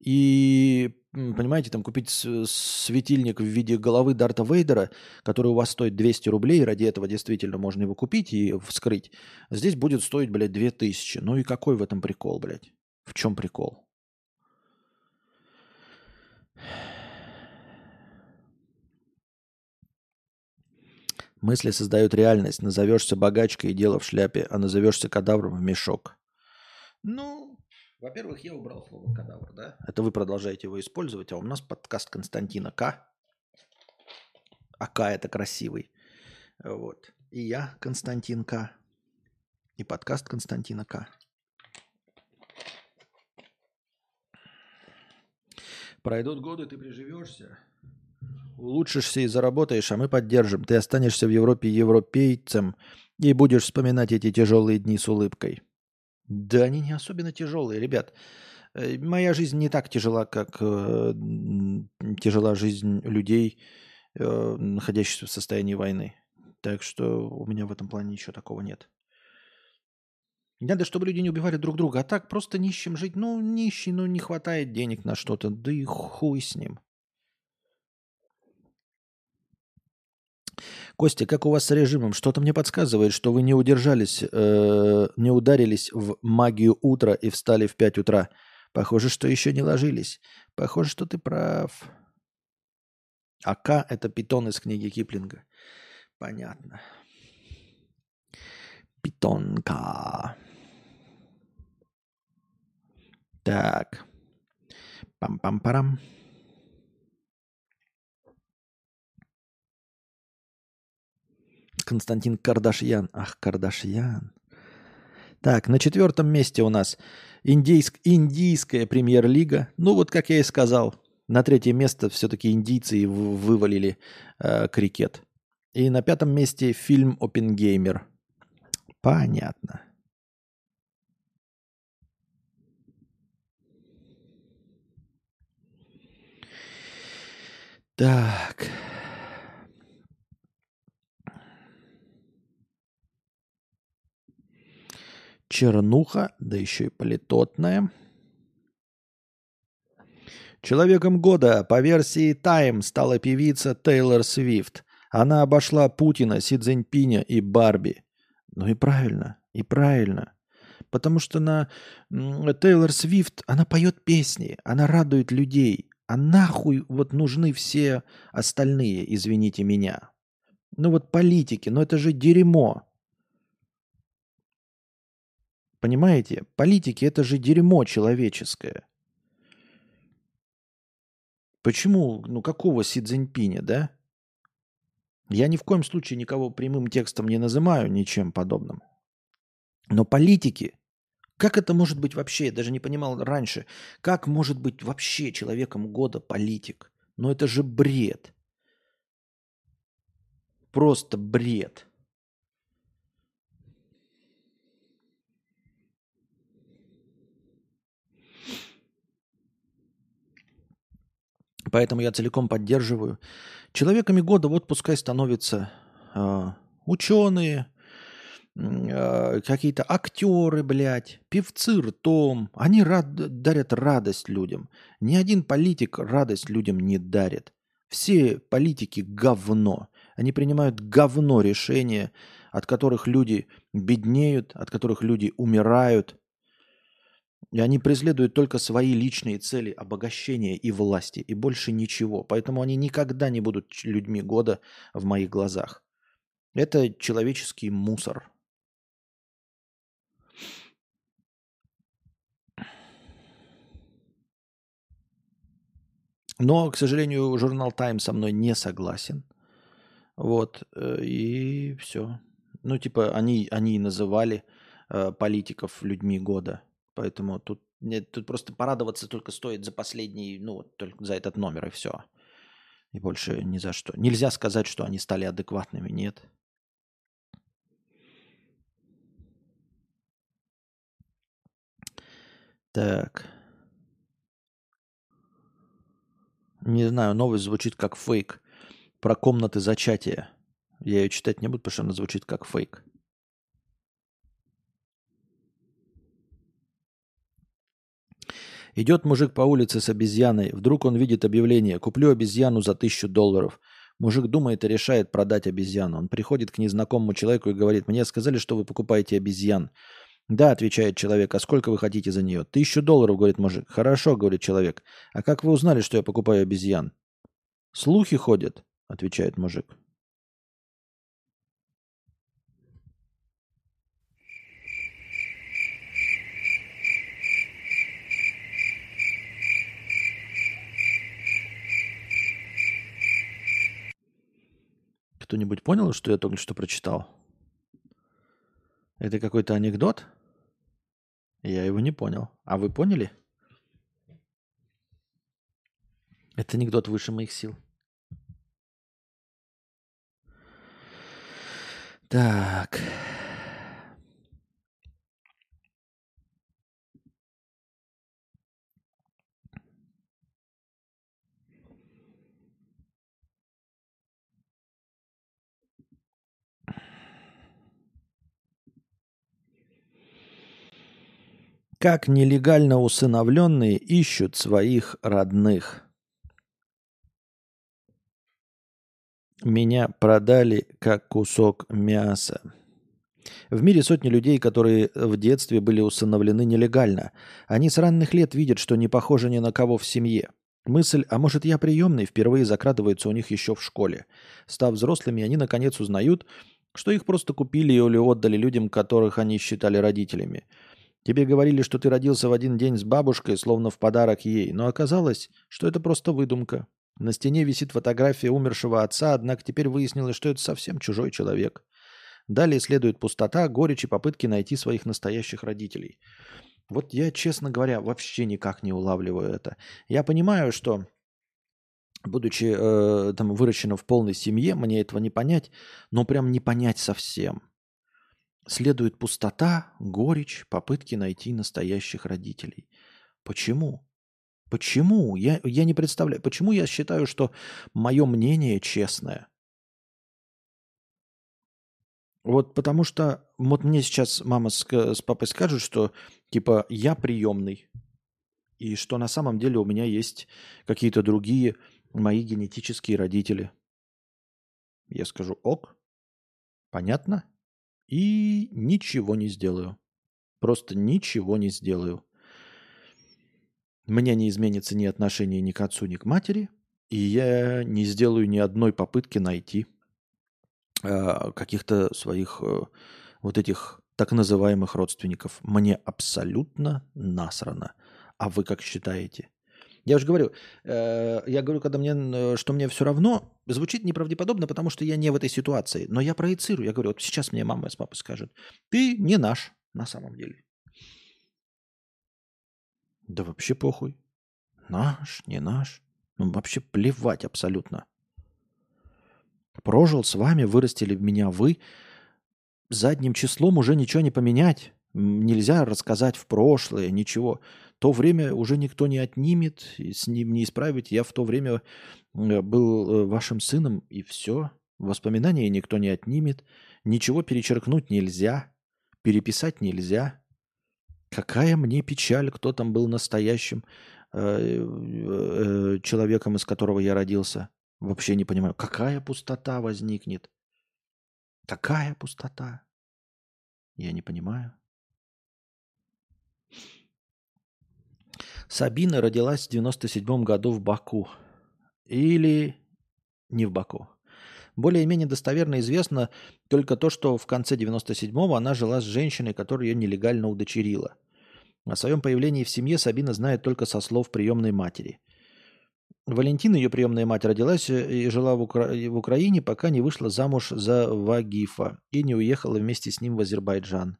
И, понимаете, там купить светильник в виде головы Дарта Вейдера, который у вас стоит 200 рублей, ради этого действительно можно его купить и вскрыть. Здесь будет стоить, блядь, 2000. Ну и какой в этом прикол, блядь? В чем прикол? Мысли создают реальность. Назовешься богачкой и дело в шляпе, а назовешься кадавром в мешок. Ну, во-первых, я убрал слово кадавр, да? Это вы продолжаете его использовать, а у нас подкаст Константина К. А К это красивый. Вот. И я Константин К. И подкаст Константина К. Пройдут годы, ты приживешься, улучшишься и заработаешь, а мы поддержим. Ты останешься в Европе европейцем и будешь вспоминать эти тяжелые дни с улыбкой. Да они не особенно тяжелые, ребят. Э, моя жизнь не так тяжела, как э, тяжела жизнь людей, э, находящихся в состоянии войны. Так что у меня в этом плане ничего такого нет. Не надо, чтобы люди не убивали друг друга, а так просто нищим жить. Ну, нищий, ну не хватает денег на что-то, да и хуй с ним. Костя, как у вас с режимом? Что-то мне подсказывает, что вы не удержались, э, не ударились в магию утра и встали в 5 утра. Похоже, что еще не ложились. Похоже, что ты прав. АК – это питон из книги Киплинга. Понятно. Питонка. Так. Пам-пам-парам. Константин Кардашьян. Ах, Кардашьян. Так, на четвертом месте у нас индийск, индийская премьер-лига. Ну вот, как я и сказал, на третье место все-таки индийцы вывалили э, крикет. И на пятом месте фильм «Опенгеймер». Понятно. Так. Чернуха, да еще и политотная. Человеком года по версии Time стала певица Тейлор Свифт. Она обошла Путина, Си Цзиньпиня и Барби. Ну и правильно, и правильно. Потому что на Тейлор Свифт, она поет песни, она радует людей. А нахуй вот нужны все остальные, извините меня. Ну вот политики, ну это же дерьмо. Понимаете? Политики это же дерьмо человеческое. Почему, ну какого Си Цзиньпиня, да? Я ни в коем случае никого прямым текстом не называю ничем подобным. Но политики, как это может быть вообще, я даже не понимал раньше, как может быть вообще человеком года политик? Ну это же бред. Просто бред. Поэтому я целиком поддерживаю. Человеками года вот пускай становятся э, ученые, э, какие-то актеры, блядь, певцы ртом. Они рад, дарят радость людям. Ни один политик радость людям не дарит. Все политики говно. Они принимают говно решения, от которых люди беднеют, от которых люди умирают. И они преследуют только свои личные цели обогащения и власти, и больше ничего. Поэтому они никогда не будут людьми года в моих глазах. Это человеческий мусор. Но, к сожалению, журнал Time со мной не согласен. Вот, э, и все. Ну, типа, они, они называли э, политиков людьми года – Поэтому тут, нет, тут просто порадоваться только стоит за последний, ну, только за этот номер и все. И больше ни за что. Нельзя сказать, что они стали адекватными, нет. Так. Не знаю, новость звучит как фейк. Про комнаты зачатия. Я ее читать не буду, потому что она звучит как фейк. Идет мужик по улице с обезьяной. Вдруг он видит объявление «Куплю обезьяну за тысячу долларов». Мужик думает и решает продать обезьяну. Он приходит к незнакомому человеку и говорит, мне сказали, что вы покупаете обезьян. Да, отвечает человек, а сколько вы хотите за нее? Тысячу долларов, говорит мужик. Хорошо, говорит человек. А как вы узнали, что я покупаю обезьян? Слухи ходят, отвечает мужик. Кто-нибудь понял, что я только что прочитал? Это какой-то анекдот? Я его не понял. А вы поняли? Это анекдот выше моих сил. Так. Как нелегально усыновленные ищут своих родных. Меня продали как кусок мяса. В мире сотни людей, которые в детстве были усыновлены нелегально. Они с ранних лет видят, что не похожи ни на кого в семье. Мысль, а может я приемный, впервые закрадывается у них еще в школе. Став взрослыми, они наконец узнают, что их просто купили или отдали людям, которых они считали родителями. Тебе говорили, что ты родился в один день с бабушкой, словно в подарок ей, но оказалось, что это просто выдумка. На стене висит фотография умершего отца, однако теперь выяснилось, что это совсем чужой человек. Далее следует пустота, горечь и попытки найти своих настоящих родителей. Вот я, честно говоря, вообще никак не улавливаю это. Я понимаю, что будучи э, там выращенным в полной семье, мне этого не понять, но прям не понять совсем. Следует пустота, горечь, попытки найти настоящих родителей. Почему? Почему? Я, я не представляю. Почему я считаю, что мое мнение честное? Вот потому что вот мне сейчас мама с, с папой скажут, что типа я приемный, и что на самом деле у меня есть какие-то другие мои генетические родители. Я скажу ок, понятно, и ничего не сделаю. Просто ничего не сделаю. Мне не изменится ни отношение ни к отцу, ни к матери, и я не сделаю ни одной попытки найти – Э, каких-то своих э, вот этих так называемых родственников. Мне абсолютно насрано. А вы как считаете? Я уже говорю, э, я говорю, когда мне, что мне все равно, звучит неправдеподобно, потому что я не в этой ситуации. Но я проецирую. Я говорю, вот сейчас мне мама с папой скажут, ты не наш на самом деле. Да вообще похуй. Наш, не наш. Ну, вообще плевать абсолютно. Прожил с вами, вырастили меня вы. Задним числом уже ничего не поменять. Нельзя рассказать в прошлое, ничего. То время уже никто не отнимет, с ним не исправить. Я в то время э, был э, вашим сыном, и все. Воспоминания никто не отнимет. Ничего перечеркнуть нельзя, переписать нельзя. Какая мне печаль, кто там был настоящим э, человеком, из которого я родился. Вообще не понимаю, какая пустота возникнет? Какая пустота? Я не понимаю. Сабина родилась в 97 году в Баку. Или не в Баку. Более-менее достоверно известно только то, что в конце 97-го она жила с женщиной, которая ее нелегально удочерила. О своем появлении в семье Сабина знает только со слов приемной матери. Валентина, ее приемная мать, родилась э, и жила в, Укра... в Украине, пока не вышла замуж за Вагифа и не уехала вместе с ним в Азербайджан.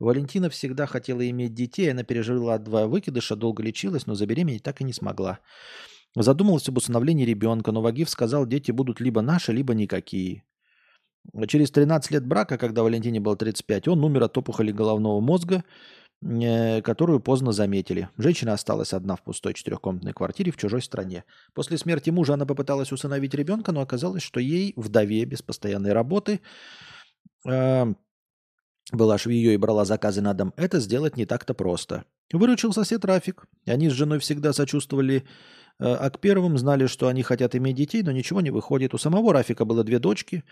Валентина всегда хотела иметь детей, она пережила два выкидыша, долго лечилась, но забеременеть так и не смогла. Задумалась об усыновлении ребенка, но Вагиф сказал, дети будут либо наши, либо никакие. Через 13 лет брака, когда Валентине было 35, он умер от опухоли головного мозга – Э, которую поздно заметили. Женщина осталась одна в пустой четырехкомнатной квартире в чужой стране. После смерти мужа она попыталась усыновить ребенка, но оказалось, что ей, вдове без постоянной работы, э, была швеей и брала заказы на дом, это сделать не так-то просто. Выручил сосед Рафик. Они с женой всегда сочувствовали Э, а к первым знали, что они хотят иметь детей, но ничего не выходит. У самого Рафика было две дочки.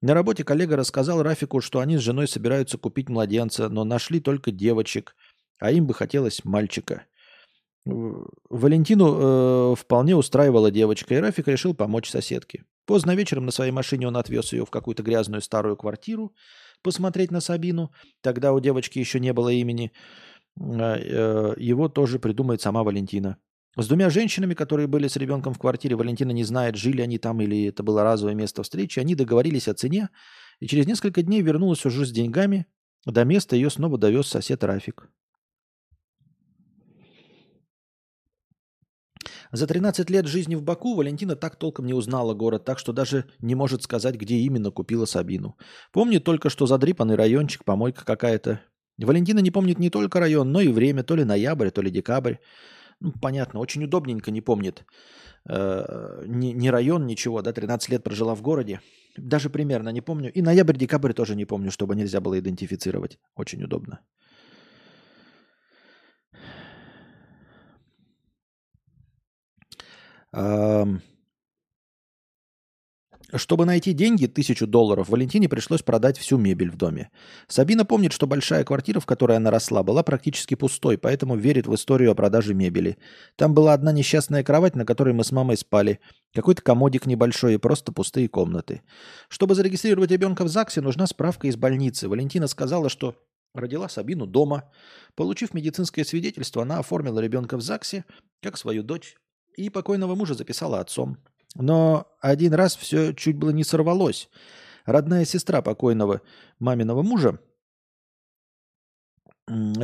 На работе коллега рассказал Рафику, что они с женой собираются купить младенца, но нашли только девочек, а им бы хотелось мальчика. Валентину э, вполне устраивала девочка, и Рафик решил помочь соседке. Поздно вечером на своей машине он отвез ее в какую-то грязную старую квартиру посмотреть на Сабину. Тогда у девочки еще не было имени. Э, э, его тоже придумает сама Валентина. С двумя женщинами, которые были с ребенком в квартире, Валентина не знает, жили они там или это было разовое место встречи, они договорились о цене, и через несколько дней вернулась уже с деньгами. До места ее снова довез сосед Рафик. За 13 лет жизни в Баку Валентина так толком не узнала город, так что даже не может сказать, где именно купила Сабину. Помнит только, что задрипанный райончик, помойка какая-то. Валентина не помнит не только район, но и время, то ли ноябрь, то ли декабрь. Ну, понятно, очень удобненько, не помнит э, ни, ни район, ничего, да, 13 лет прожила в городе. Даже примерно не помню. И ноябрь-декабрь тоже не помню, чтобы нельзя было идентифицировать. Очень удобно. Чтобы найти деньги, тысячу долларов, Валентине пришлось продать всю мебель в доме. Сабина помнит, что большая квартира, в которой она росла, была практически пустой, поэтому верит в историю о продаже мебели. Там была одна несчастная кровать, на которой мы с мамой спали, какой-то комодик небольшой и просто пустые комнаты. Чтобы зарегистрировать ребенка в ЗАГСе, нужна справка из больницы. Валентина сказала, что родила Сабину дома. Получив медицинское свидетельство, она оформила ребенка в ЗАГСе, как свою дочь, и покойного мужа записала отцом. Но один раз все чуть было не сорвалось. Родная сестра покойного маминого мужа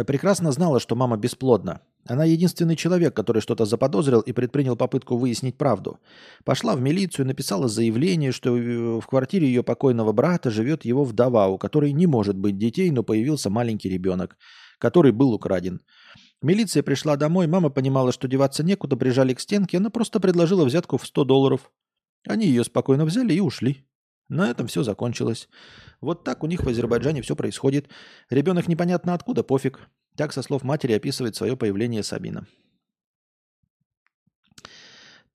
прекрасно знала, что мама бесплодна. Она единственный человек, который что-то заподозрил и предпринял попытку выяснить правду. Пошла в милицию, написала заявление, что э, в квартире ее покойного брата живет его вдова, у которой не может быть детей, но появился маленький ребенок, который был украден. Милиция пришла домой, мама понимала, что деваться некуда, прижали к стенке, она просто предложила взятку в 100 долларов. Они ее спокойно взяли и ушли. На этом все закончилось. Вот так у них в Азербайджане все происходит. Ребенок непонятно откуда, пофиг. Так, со слов матери, описывает свое появление Сабина.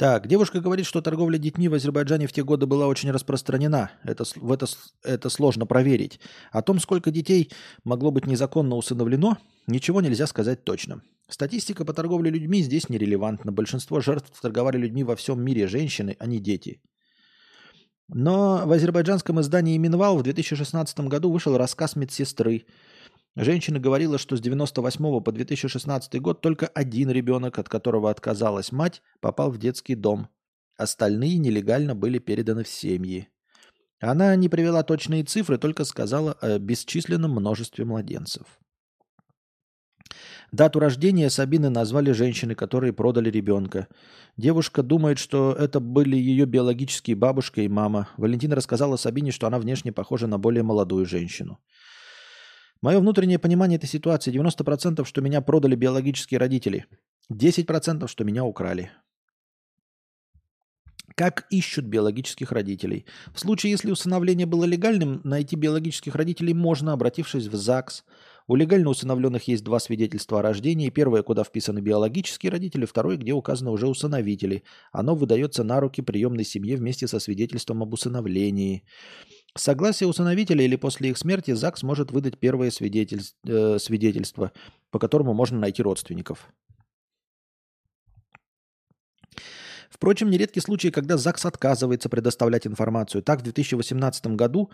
Так, девушка говорит, что торговля детьми в Азербайджане в те годы была очень распространена. Это, в это, это сложно проверить. О том, сколько детей могло быть незаконно усыновлено, ничего нельзя сказать точно. Статистика по торговле людьми здесь нерелевантна. Большинство жертв торговали людьми во всем мире женщины, а не дети. Но в азербайджанском издании «Минвал» в 2016 году вышел рассказ медсестры, Женщина говорила, что с 98 по 2016 год только один ребенок, от которого отказалась мать, попал в детский дом. Остальные нелегально были переданы в семьи. Она не привела точные цифры, только сказала о бесчисленном множестве младенцев. Дату рождения Сабины назвали женщины, которые продали ребенка. Девушка думает, что это были ее биологические бабушка и мама. Валентина рассказала Сабине, что она внешне похожа на более молодую женщину. Мое внутреннее понимание этой ситуации 90%, что меня продали биологические родители. 10% что меня украли. Как ищут биологических родителей? В случае, если усыновление было легальным, найти биологических родителей можно, обратившись в ЗАГС. У легально усыновленных есть два свидетельства о рождении. Первое, куда вписаны биологические родители, второе, где указаны уже усыновители. Оно выдается на руки приемной семье вместе со свидетельством об усыновлении. Согласие усыновителя или после их смерти ЗАГС может выдать первое свидетель... э, свидетельство, по которому можно найти родственников. Впрочем, нередки случаи, когда ЗАГС отказывается предоставлять информацию. Так, в 2018 году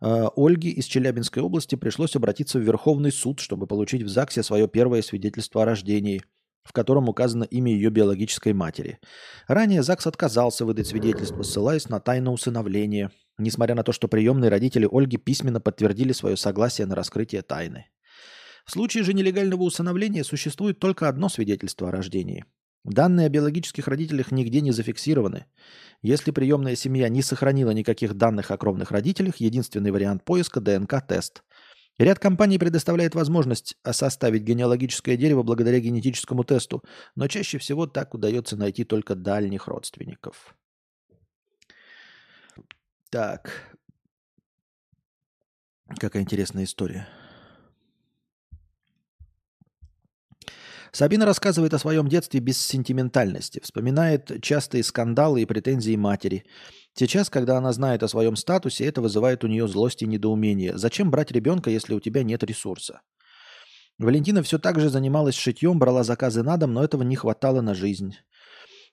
э, Ольге из Челябинской области пришлось обратиться в Верховный суд, чтобы получить в ЗАГСе свое первое свидетельство о рождении – в котором указано имя ее биологической матери. Ранее ЗАГС отказался выдать свидетельство, ссылаясь на тайное усыновление, несмотря на то, что приемные родители Ольги письменно подтвердили свое согласие на раскрытие тайны. В случае же нелегального усыновления существует только одно свидетельство о рождении. Данные о биологических родителях нигде не зафиксированы. Если приемная семья не сохранила никаких данных о кровных родителях, единственный вариант поиска – ДНК-тест – Ряд компаний предоставляет возможность составить генеалогическое дерево благодаря генетическому тесту, но чаще всего так удается найти только дальних родственников. Так. Какая интересная история. Сабина рассказывает о своем детстве без сентиментальности, вспоминает частые скандалы и претензии матери – Сейчас, когда она знает о своем статусе, это вызывает у нее злость и недоумение. Зачем брать ребенка, если у тебя нет ресурса? Валентина все так же занималась шитьем, брала заказы на дом, но этого не хватало на жизнь.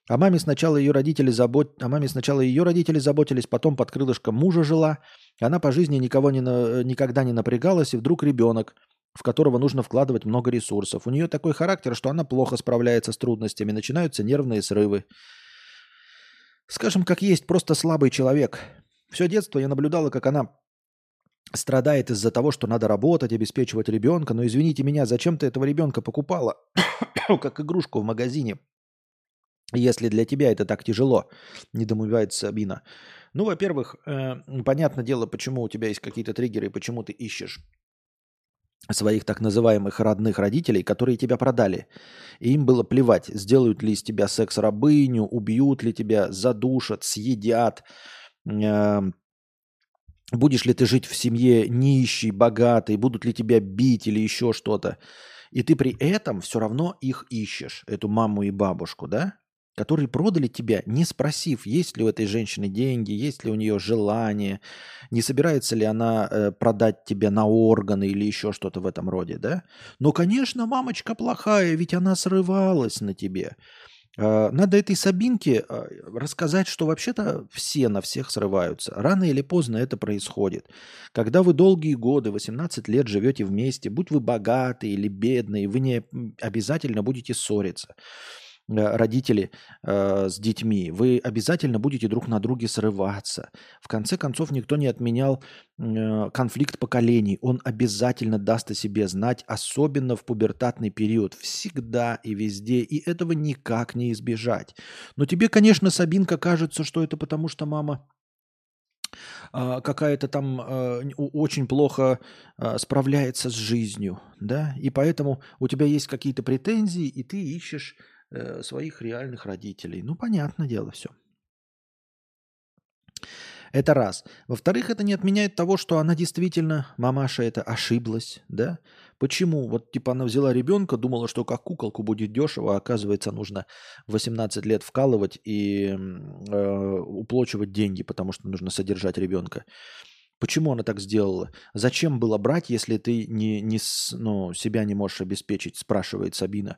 А маме сначала ее родители забот... а маме сначала ее родители заботились, потом под крылышком мужа жила. Она по жизни никого не на... никогда не напрягалась, и вдруг ребенок, в которого нужно вкладывать много ресурсов. У нее такой характер, что она плохо справляется с трудностями, начинаются нервные срывы. Скажем, как есть, просто слабый человек. Все детство я наблюдала, как она страдает из-за того, что надо работать, обеспечивать ребенка. Но извините меня, зачем ты этого ребенка покупала, как игрушку в магазине, если для тебя это так тяжело, не домывает Сабина. Ну, во-первых, э, понятное дело, почему у тебя есть какие-то триггеры почему ты ищешь своих так называемых родных родителей, которые тебя продали. И им было плевать, сделают ли из тебя секс-рабыню, убьют ли тебя, задушат, съедят, э, будешь ли ты жить в семье нищий, богатый, будут ли тебя бить или еще что-то. И ты при этом все равно их ищешь, эту маму и бабушку, да? Которые продали тебя, не спросив, есть ли у этой женщины деньги, есть ли у нее желание, не собирается ли она э, продать тебя на органы или еще что-то в этом роде, да? Но, конечно, мамочка плохая, ведь она срывалась на тебе. Э, надо этой Сабинке э, рассказать, что вообще-то все на всех срываются. Рано или поздно это происходит. Когда вы долгие годы, 18 лет живете вместе, будь вы богатые или бедные, вы не обязательно будете ссориться. Э, родители э, с детьми, вы обязательно будете друг на друге срываться. В конце концов, никто не отменял э, конфликт поколений. Он обязательно даст о себе знать, особенно в пубертатный период. Всегда и везде. И этого никак не избежать. Но тебе, конечно, Сабинка, кажется, что это потому, что мама а, какая-то там а, очень плохо справляется с жизнью, да, и поэтому у тебя есть какие-то претензии, и ты ищешь Э, своих реальных родителей. Ну, понятное дело все. Это раз. Во-вторых, это не отменяет того, что она действительно, мамаша это ошиблась, да? Почему? Вот типа она взяла ребенка, думала, что как куколку будет дешево, а оказывается нужно 18 лет вкалывать и э, уплачивать деньги, потому что нужно содержать ребенка. Почему она так сделала? Зачем было брать, если ты не, не, ну, себя не можешь обеспечить, спрашивает Сабина.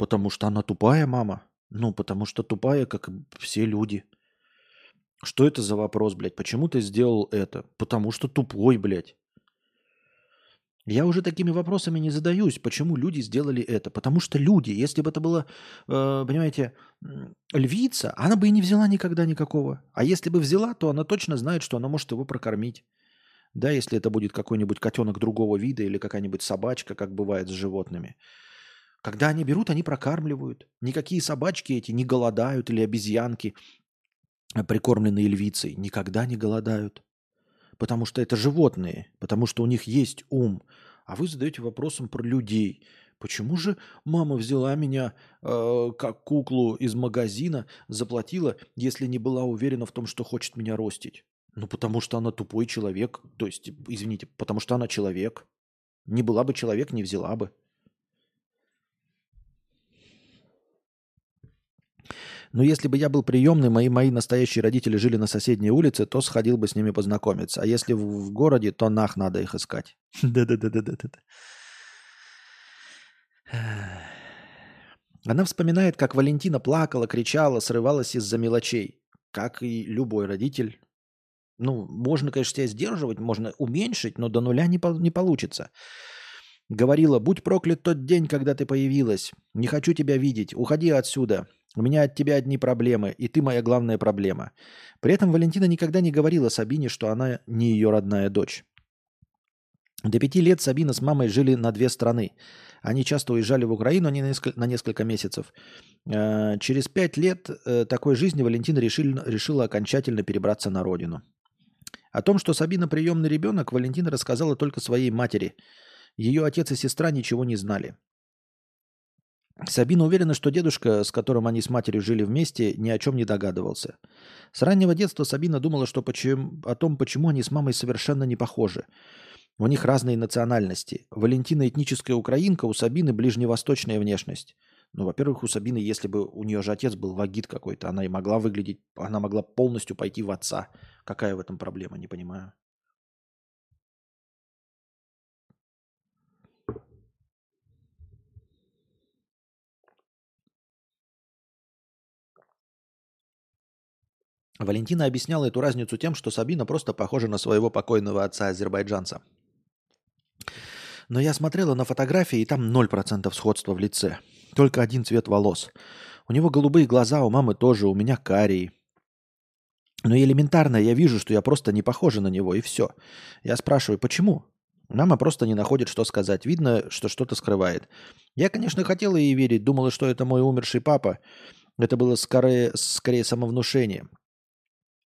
Потому что она тупая мама. Ну, потому что тупая, как все люди. Что это за вопрос, блядь? Почему ты сделал это? Потому что тупой, блядь. Я уже такими вопросами не задаюсь, почему люди сделали это. Потому что люди, если бы это было, э, понимаете, львица, она бы и не взяла никогда никакого. А если бы взяла, то она точно знает, что она может его прокормить. Да, если это будет какой-нибудь котенок другого вида или какая-нибудь собачка, как бывает с животными. Когда они берут, они прокармливают. Никакие собачки эти не голодают или обезьянки, э, прикормленные львицей, никогда не голодают. Потому что это животные, потому что у них есть ум. А вы задаете вопросом про людей. Почему же мама взяла меня э, как куклу из магазина, заплатила, если не была уверена в том, что хочет меня ростить? Ну, потому что она тупой человек. То есть, извините, потому что она человек. Не была бы человек, не взяла бы. Но если бы я был приемный, мои, мои настоящие родители жили на соседней улице, то сходил бы с ними познакомиться. А если в, в городе, то нах надо их искать. Да-да-да-да-да. Она вспоминает, как Валентина плакала, кричала, срывалась из-за мелочей. Как и любой родитель. Ну, можно, конечно, себя сдерживать, можно уменьшить, но до нуля не, по- не получится. Говорила, будь проклят тот день, когда ты появилась. Не хочу тебя видеть. Уходи отсюда. У меня от тебя одни проблемы, и ты моя главная проблема. При этом Валентина никогда не говорила Сабине, что она не ее родная дочь. До пяти лет Сабина с мамой жили на две страны. Они часто уезжали в Украину на несколько, на несколько месяцев. Э, через пять лет э, такой жизни Валентина решил, решила окончательно перебраться на родину. О том, что Сабина приемный ребенок, Валентина рассказала только своей матери. Ее отец и сестра ничего не знали. Сабина уверена, что дедушка, с которым они с матерью жили вместе, ни о чем не догадывался. С раннего детства Сабина думала что почему, о том, почему они с мамой совершенно не похожи. У них разные национальности. Валентина этническая украинка, у Сабины ближневосточная внешность. Ну, во-первых, у Сабины, если бы у нее же отец был вагит какой-то, она и могла выглядеть, она могла полностью пойти в отца. Какая в этом проблема, не понимаю. Валентина объясняла эту разницу тем, что Сабина просто похожа на своего покойного отца-азербайджанца. Но я смотрела на фотографии, и там 0% сходства в лице. Только один цвет волос. У него голубые глаза, у мамы тоже, у меня карие. Но элементарно я вижу, что я просто не похожа на него, и все. Я спрашиваю, почему? Мама просто не находит, что сказать. Видно, что что-то скрывает. Я, конечно, хотела ей верить, думала, что это мой умерший папа. Это было скорее, скорее самовнушение.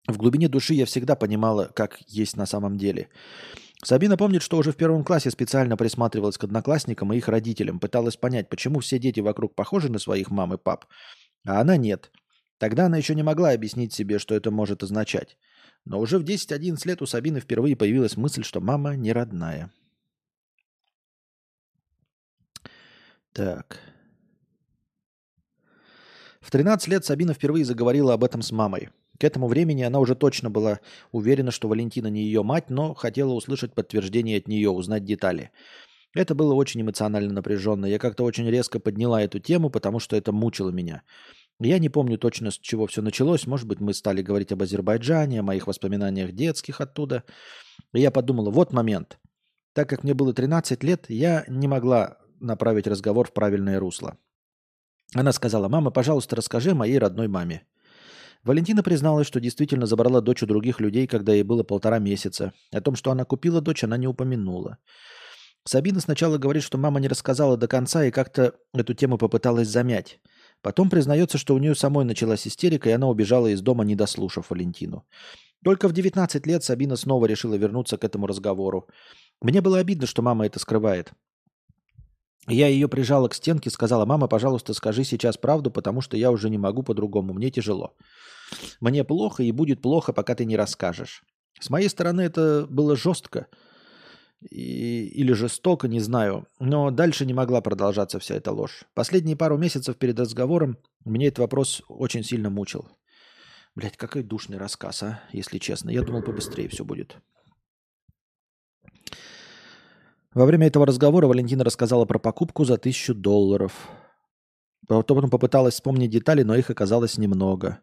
В глубине души я всегда понимала, как есть на самом деле. Сабина помнит, что уже в первом классе специально присматривалась к одноклассникам и их родителям, пыталась понять, почему все дети вокруг похожи на своих мам и пап, а она нет. Тогда она еще не могла объяснить себе, что это может означать. Но уже в 10-11 лет у Сабины впервые появилась мысль, что мама не родная. Так. В 13 лет Сабина впервые заговорила об этом с мамой. К этому времени она уже точно была уверена, что Валентина не ее мать, но хотела услышать подтверждение от нее, узнать детали. Это было очень эмоционально напряженно. Я как-то очень резко подняла эту тему, потому что это мучило меня. Я не помню точно, с чего все началось. Может быть, мы стали говорить об Азербайджане, о моих воспоминаниях детских оттуда. И я подумала, вот момент. Так как мне было 13 лет, я не могла направить разговор в правильное русло. Она сказала, мама, пожалуйста, расскажи моей родной маме. Валентина призналась, что действительно забрала дочь у других людей, когда ей было полтора месяца. О том, что она купила дочь, она не упомянула. Сабина сначала говорит, что мама не рассказала до конца и как-то эту тему попыталась замять. Потом признается, что у нее самой началась истерика, и она убежала из дома, не дослушав Валентину. Только в 19 лет Сабина снова решила вернуться к этому разговору. Мне было обидно, что мама это скрывает. Я ее прижала к стенке, сказала, мама, пожалуйста, скажи сейчас правду, потому что я уже не могу по-другому, мне тяжело. Мне плохо и будет плохо, пока ты не расскажешь. С моей стороны это было жестко и, или жестоко, не знаю, но дальше не могла продолжаться вся эта ложь. Последние пару месяцев перед разговором мне этот вопрос очень сильно мучил. Блять, какой душный рассказ, а, если честно. Я думал, побыстрее все будет. Во время этого разговора Валентина рассказала про покупку за тысячу долларов. Потом попыталась вспомнить детали, но их оказалось немного.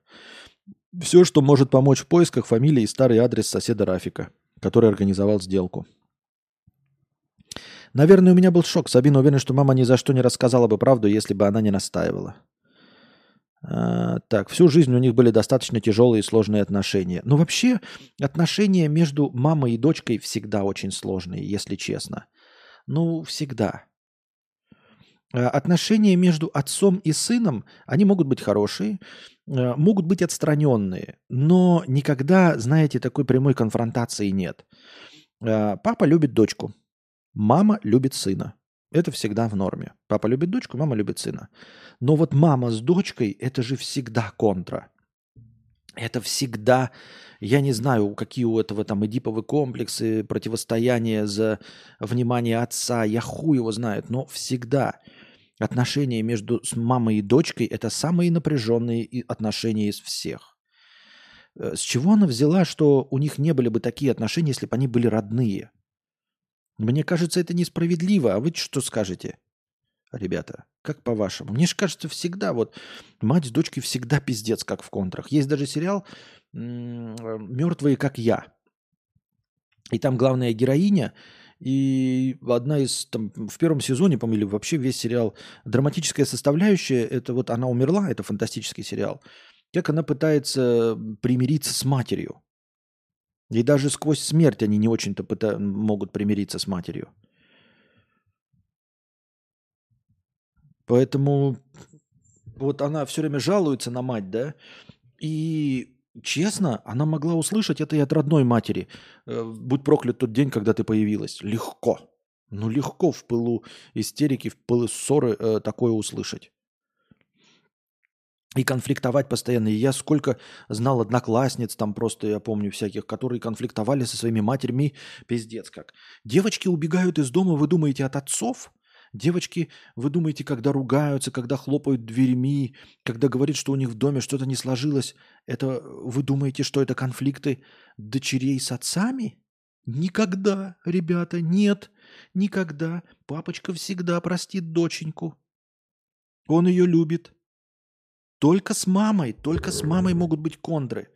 Все, что может помочь в поисках фамилии и старый адрес соседа Рафика, который организовал сделку. Наверное, у меня был шок. Сабина уверена, что мама ни за что не рассказала бы правду, если бы она не настаивала. А, так, всю жизнь у них были достаточно тяжелые и сложные отношения. Но вообще отношения между мамой и дочкой всегда очень сложные, если честно. Ну, всегда. А, отношения между отцом и сыном, они могут быть хорошие, а, могут быть отстраненные, но никогда, знаете, такой прямой конфронтации нет. А, папа любит дочку, мама любит сына. Это всегда в норме. Папа любит дочку, мама любит сына. Но вот мама с дочкой – это же всегда контра. Это всегда, я не знаю, какие у этого там эдиповые комплексы, противостояние за внимание отца, я хуй его знает, но всегда отношения между мамой и дочкой – это самые напряженные отношения из всех. Э, с чего она взяла, что у них не были бы такие отношения, если бы они были родные? Мне кажется, это несправедливо. А вы что скажете, ребята? Как по-вашему? Мне же кажется, всегда вот мать с дочкой всегда пиздец, как в контрах. Есть даже сериал «Мертвые, как я». И там главная героиня, и одна из, там, в первом сезоне, по-моему, или вообще весь сериал, драматическая составляющая, это вот она умерла, это фантастический сериал, как она пытается примириться с матерью. И даже сквозь смерть они не очень-то могут примириться с матерью. Поэтому вот она все время жалуется на мать, да, и честно, она могла услышать это и от родной матери. Э, Будь проклят тот день, когда ты появилась. Легко. Ну, легко в пылу истерики, в пылу ссоры э, такое услышать и конфликтовать постоянно. И я сколько знал одноклассниц, там просто, я помню, всяких, которые конфликтовали со своими матерьми, пиздец как. Девочки убегают из дома, вы думаете, от отцов? Девочки, вы думаете, когда ругаются, когда хлопают дверьми, когда говорят, что у них в доме что-то не сложилось, это вы думаете, что это конфликты дочерей с отцами? Никогда, ребята, нет, никогда. Папочка всегда простит доченьку. Он ее любит. Только с мамой, только с мамой могут быть контры.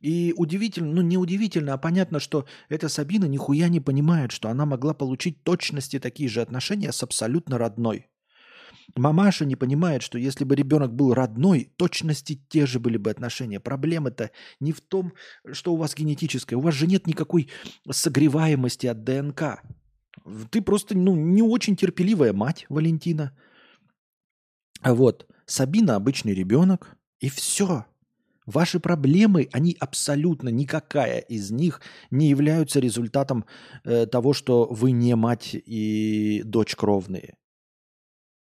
И удивительно, ну не удивительно, а понятно, что эта Сабина нихуя не понимает, что она могла получить точности такие же отношения с абсолютно родной. Мамаша не понимает, что если бы ребенок был родной, точности те же были бы отношения. Проблема-то не в том, что у вас генетическое. У вас же нет никакой согреваемости от ДНК. Ты просто ну, не очень терпеливая мать, Валентина. Вот. Сабина обычный ребенок, и все. Ваши проблемы, они абсолютно никакая из них не являются результатом э, того, что вы не мать и дочь кровные.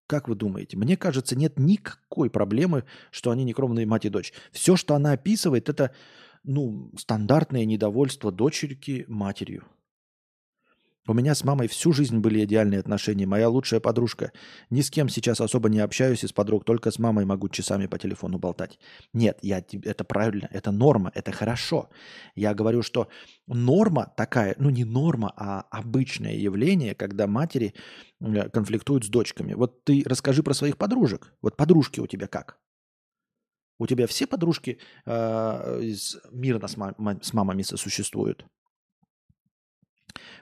Как вы думаете? Мне кажется, нет никакой проблемы, что они не кровные мать и дочь. Все, что она описывает, это ну, стандартное недовольство дочерки матерью. У меня с мамой всю жизнь были идеальные отношения. Моя лучшая подружка. Ни с кем сейчас особо не общаюсь из подруг, только с мамой могу часами по телефону болтать. Нет, я, это правильно, это норма, это хорошо. Я говорю, что норма такая, ну не норма, а обычное явление, когда матери э, конфликтуют с дочками. Вот ты расскажи про своих подружек. Вот подружки у тебя как? У тебя все подружки э, мирно с, мам- с мамами сосуществуют?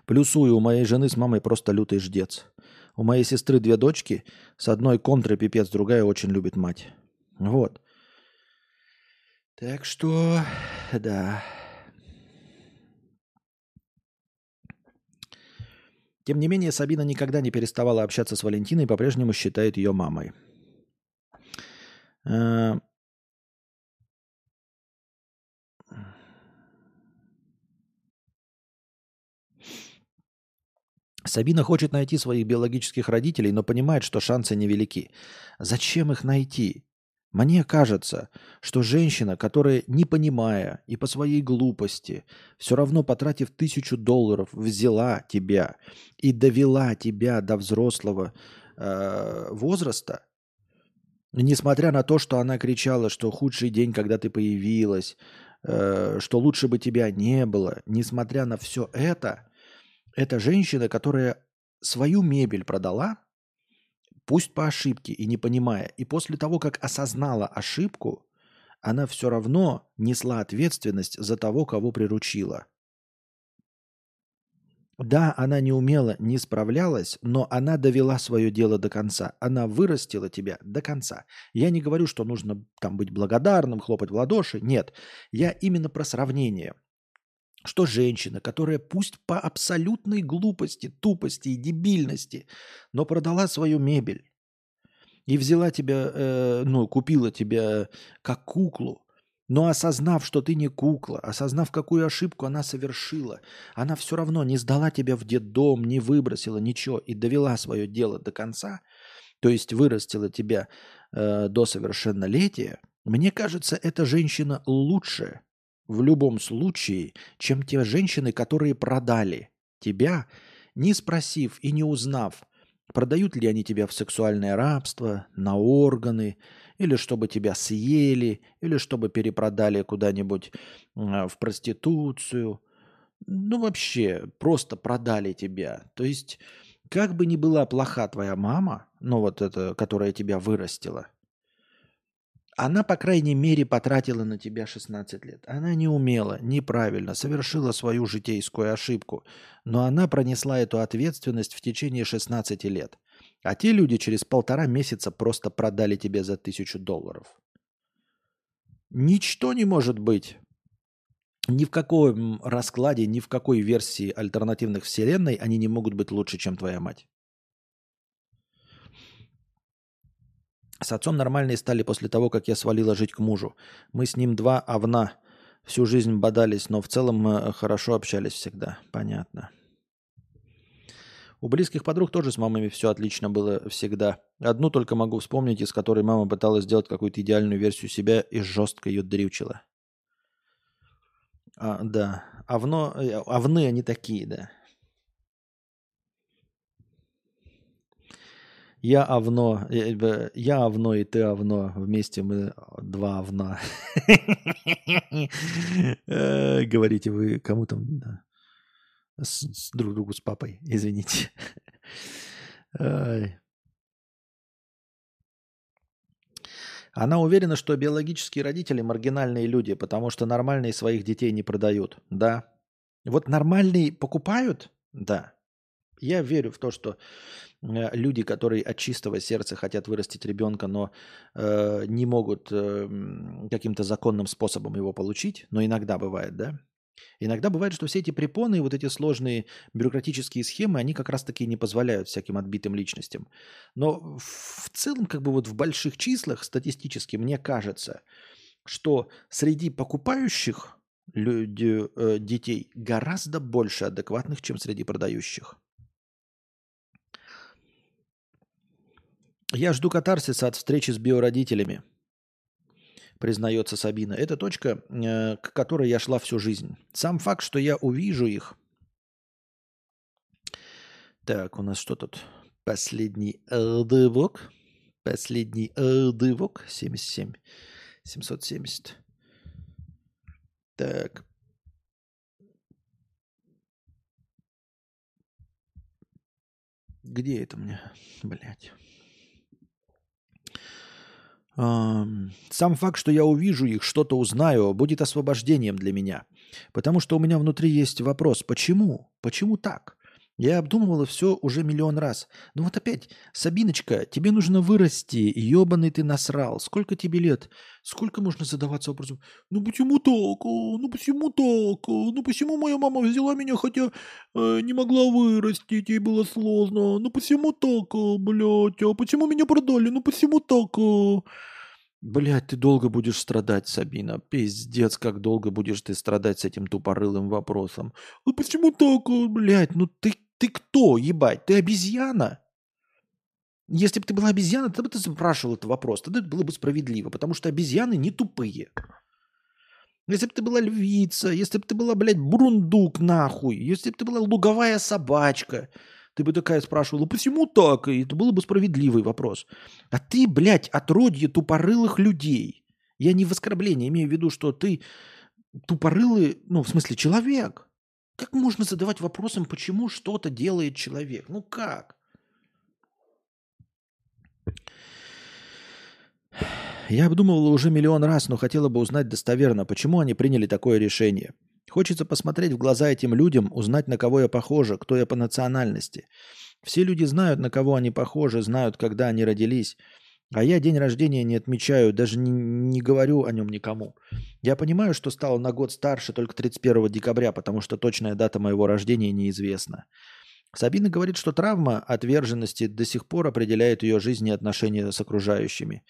Плюсую, у моей жены с мамой просто лютый ждец. У моей сестры две дочки, с одной контры пипец, другая очень любит мать. Вот. Так что, да. Тем не менее, Сабина никогда не переставала общаться с Валентиной и по-прежнему считает ее мамой. Сабина хочет найти своих биологических родителей, но понимает, что шансы невелики. Зачем их найти? Мне кажется, что женщина, которая, не понимая и по своей глупости, все равно потратив тысячу долларов, взяла тебя и довела тебя до взрослого э, возраста, несмотря на то, что она кричала, что худший день, когда ты появилась, э, что лучше бы тебя не было, несмотря на все это, это женщина, которая свою мебель продала, пусть по ошибке и не понимая, и после того, как осознала ошибку, она все равно несла ответственность за того, кого приручила. Да, она не умела, не справлялась, но она довела свое дело до конца. Она вырастила тебя до конца. Я не говорю, что нужно там быть благодарным, хлопать в ладоши. Нет, я именно про сравнение – что женщина, которая пусть по абсолютной глупости, тупости и дебильности, но продала свою мебель и взяла тебя, э, ну, купила тебя как куклу, но осознав, что ты не кукла, осознав, какую ошибку она совершила, она все равно не сдала тебя в детдом, не выбросила ничего и довела свое дело до конца, то есть вырастила тебя э, до совершеннолетия, мне кажется, эта женщина лучше, в любом случае, чем те женщины, которые продали тебя, не спросив и не узнав, продают ли они тебя в сексуальное рабство, на органы, или чтобы тебя съели, или чтобы перепродали куда-нибудь в проституцию. Ну, вообще, просто продали тебя. То есть, как бы ни была плоха твоя мама, ну, вот эта, которая тебя вырастила – она, по крайней мере, потратила на тебя 16 лет. Она не умела, неправильно, совершила свою житейскую ошибку. Но она пронесла эту ответственность в течение 16 лет. А те люди через полтора месяца просто продали тебе за тысячу долларов. Ничто не может быть ни в каком раскладе, ни в какой версии альтернативных вселенной они не могут быть лучше, чем твоя мать. С отцом нормальные стали после того, как я свалила жить к мужу. Мы с ним два овна. Всю жизнь бодались, но в целом мы хорошо общались всегда. Понятно. У близких подруг тоже с мамами все отлично было всегда. Одну только могу вспомнить, из которой мама пыталась сделать какую-то идеальную версию себя и жестко ее дрючила. А, да. Овно, э, овны они такие, да. Я овно, э, я овно и ты овно. Вместе мы два овна. Э, говорите вы кому там? С друг другу с папой, извините. Она уверена, что биологические родители маргинальные люди, потому что нормальные своих детей не продают. Да. Вот нормальные покупают? Да. Я верю в то, что Э, люди, которые от чистого сердца хотят вырастить ребенка, но э, не могут э, каким-то законным способом его получить, но иногда бывает, да? Иногда бывает, что все эти препоны вот эти сложные бюрократические схемы, они как раз-таки не позволяют всяким отбитым личностям. Но в целом, как бы вот в больших числах статистически, мне кажется, что среди покупающих люди, э, детей гораздо больше адекватных, чем среди продающих. Я жду катарсиса от встречи с биородителями, признается Сабина. Это точка, э, к которой я шла всю жизнь. Сам факт, что я увижу их, Так, у нас что тут? Последний дывок. Последний дывок. 77. 770. Так. Где это мне? Блять. Сам факт, что я увижу их, что-то узнаю, будет освобождением для меня. Потому что у меня внутри есть вопрос, почему? Почему так? Я обдумывала все уже миллион раз. Ну вот опять, Сабиночка, тебе нужно вырасти, ебаный ты насрал. Сколько тебе лет? Сколько можно задаваться вопросом? Ну почему так? Ну почему так? Ну почему моя мама взяла меня, хотя э, не могла вырастить, ей было сложно? Ну почему так, блядь? А почему меня продали? Ну почему так? Блядь, ты долго будешь страдать, Сабина. Пиздец, как долго будешь ты страдать с этим тупорылым вопросом. Ну почему так, блядь? Ну ты ты кто, ебать? Ты обезьяна? Если бы ты была обезьяна, тогда бы ты спрашивал этот вопрос. Тогда это было бы справедливо, потому что обезьяны не тупые. Если бы ты была львица, если бы ты была, блядь, бурундук нахуй, если бы ты была луговая собачка, ты бы такая спрашивала, почему так? И это был бы справедливый вопрос. А ты, блядь, отродье тупорылых людей. Я не в оскорблении имею в виду, что ты тупорылый, ну, в смысле, человек. Как можно задавать вопросом, почему что-то делает человек? Ну как? Я обдумывала уже миллион раз, но хотела бы узнать достоверно, почему они приняли такое решение. Хочется посмотреть в глаза этим людям, узнать, на кого я похожа, кто я по национальности. Все люди знают, на кого они похожи, знают, когда они родились. А я день рождения не отмечаю, даже не, не говорю о нем никому. Я понимаю, что стал на год старше только 31 декабря, потому что точная дата моего рождения неизвестна. Сабина говорит, что травма отверженности до сих пор определяет ее жизнь и отношения с окружающими.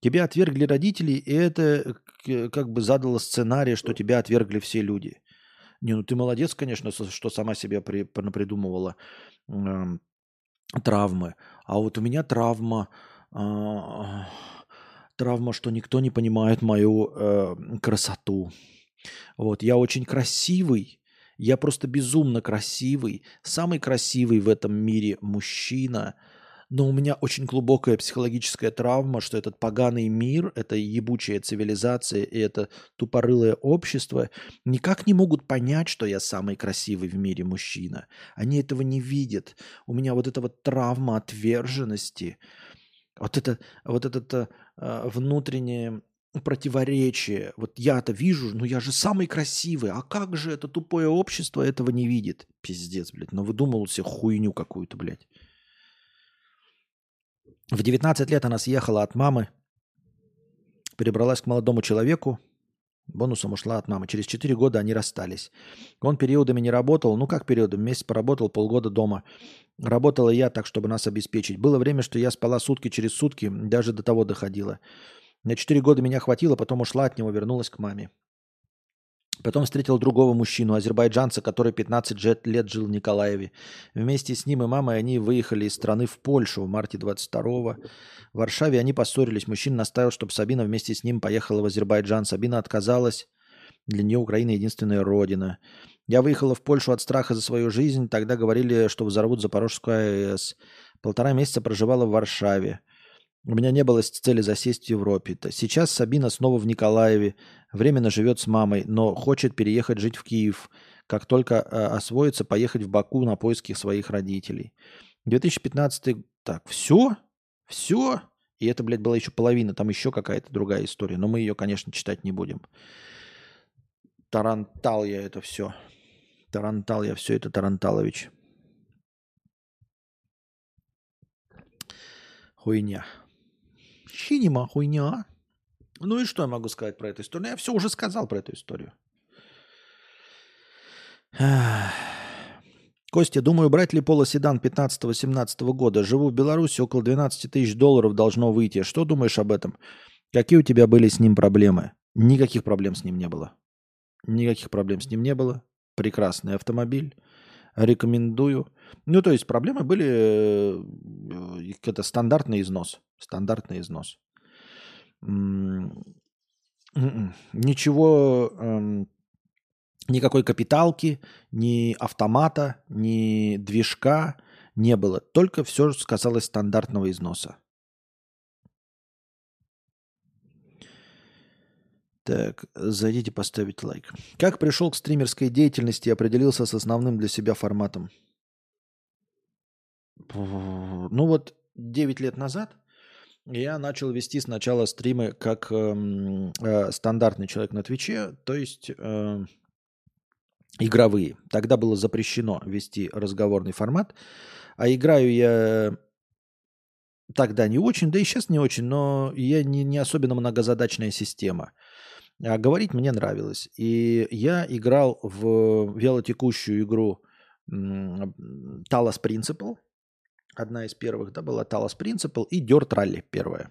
Тебя отвергли родители, и это как бы задало сценарий, что тебя отвергли все люди. Не, ну ты молодец, конечно, что сама себе при, придумывала э, травмы. А вот у меня травма травма, что никто не понимает мою э, красоту. Вот, я очень красивый, я просто безумно красивый, самый красивый в этом мире мужчина, но у меня очень глубокая психологическая травма, что этот поганый мир, эта ебучая цивилизация и это тупорылое общество никак не могут понять, что я самый красивый в мире мужчина. Они этого не видят. У меня вот эта вот травма отверженности – вот это, вот это э, внутреннее противоречие. Вот я это вижу, но я же самый красивый. А как же это тупое общество этого не видит? Пиздец, блядь. Ну выдумал себе хуйню какую-то, блядь. В 19 лет она съехала от мамы, перебралась к молодому человеку, бонусом ушла от мамы. Через 4 года они расстались. Он периодами не работал. Ну как периодами? Месяц поработал, полгода дома. Работала я так, чтобы нас обеспечить. Было время, что я спала сутки через сутки, даже до того доходило. На 4 года меня хватило, потом ушла от него, вернулась к маме. Потом встретил другого мужчину, азербайджанца, который 15 лет жил в Николаеве. Вместе с ним и мамой они выехали из страны в Польшу в марте 22-го. В Варшаве они поссорились. Мужчина наставил, чтобы Сабина вместе с ним поехала в Азербайджан. Сабина отказалась. Для нее Украина единственная родина. Я выехала в Польшу от страха за свою жизнь. Тогда говорили, что взорвут Запорожскую АЭС. Полтора месяца проживала в Варшаве. У меня не было цели засесть в Европе. Сейчас Сабина снова в Николаеве. Временно живет с мамой, но хочет переехать жить в Киев. Как только э, освоится, поехать в Баку на поиски своих родителей. 2015... Так, все? Все? И это, блядь, была еще половина. Там еще какая-то другая история. Но мы ее, конечно, читать не будем. Тарантал я это все. Тарантал я все это, Таранталович. Хуйня. Чинима хуйня. Ну и что я могу сказать про эту историю? Я все уже сказал про эту историю. Костя, думаю, брать ли полоседан 15-17 года. Живу в Беларуси, около 12 тысяч долларов должно выйти. Что думаешь об этом? Какие у тебя были с ним проблемы? Никаких проблем с ним не было. Никаких проблем с ним не было. Прекрасный автомобиль. Рекомендую. Ну, то есть проблемы были, это стандартный износ. Стандартный износ. М-м. Ничего, эм, никакой капиталки, ни автомата, ни движка, не было. Только все сказалось стандартного износа. Так, зайдите поставить лайк. Как пришел к стримерской деятельности и определился с основным для себя форматом? Ну вот 9 лет назад я начал вести сначала стримы как э, э, стандартный человек на Твиче, то есть э, игровые. Тогда было запрещено вести разговорный формат. А играю я тогда не очень, да и сейчас не очень, но я не, не особенно многозадачная система. А говорить мне нравилось. И я играл в вялотекущую игру Talos Principle. Одна из первых, да, была Talos Principle и Dirt Rally первая.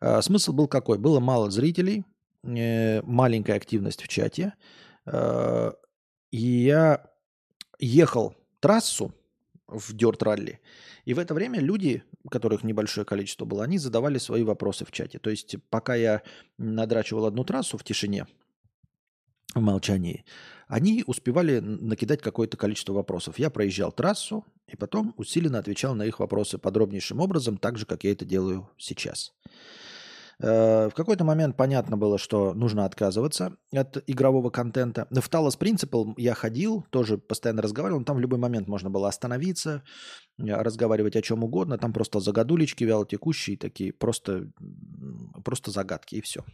А, смысл был какой? Было мало зрителей, э, маленькая активность в чате. А, и я ехал трассу в Dirt Rally – и в это время люди, которых небольшое количество было, они задавали свои вопросы в чате. То есть пока я надрачивал одну трассу в тишине, в молчании, они успевали накидать какое-то количество вопросов. Я проезжал трассу и потом усиленно отвечал на их вопросы подробнейшим образом, так же, как я это делаю сейчас. Э, в какой-то момент понятно было, что нужно отказываться от игрового контента. В Talos Principle я ходил, тоже постоянно разговаривал. Там в любой момент можно было остановиться, э, разговаривать о чем угодно. Там просто загадулечки вялотекущие такие, просто, просто загадки и все.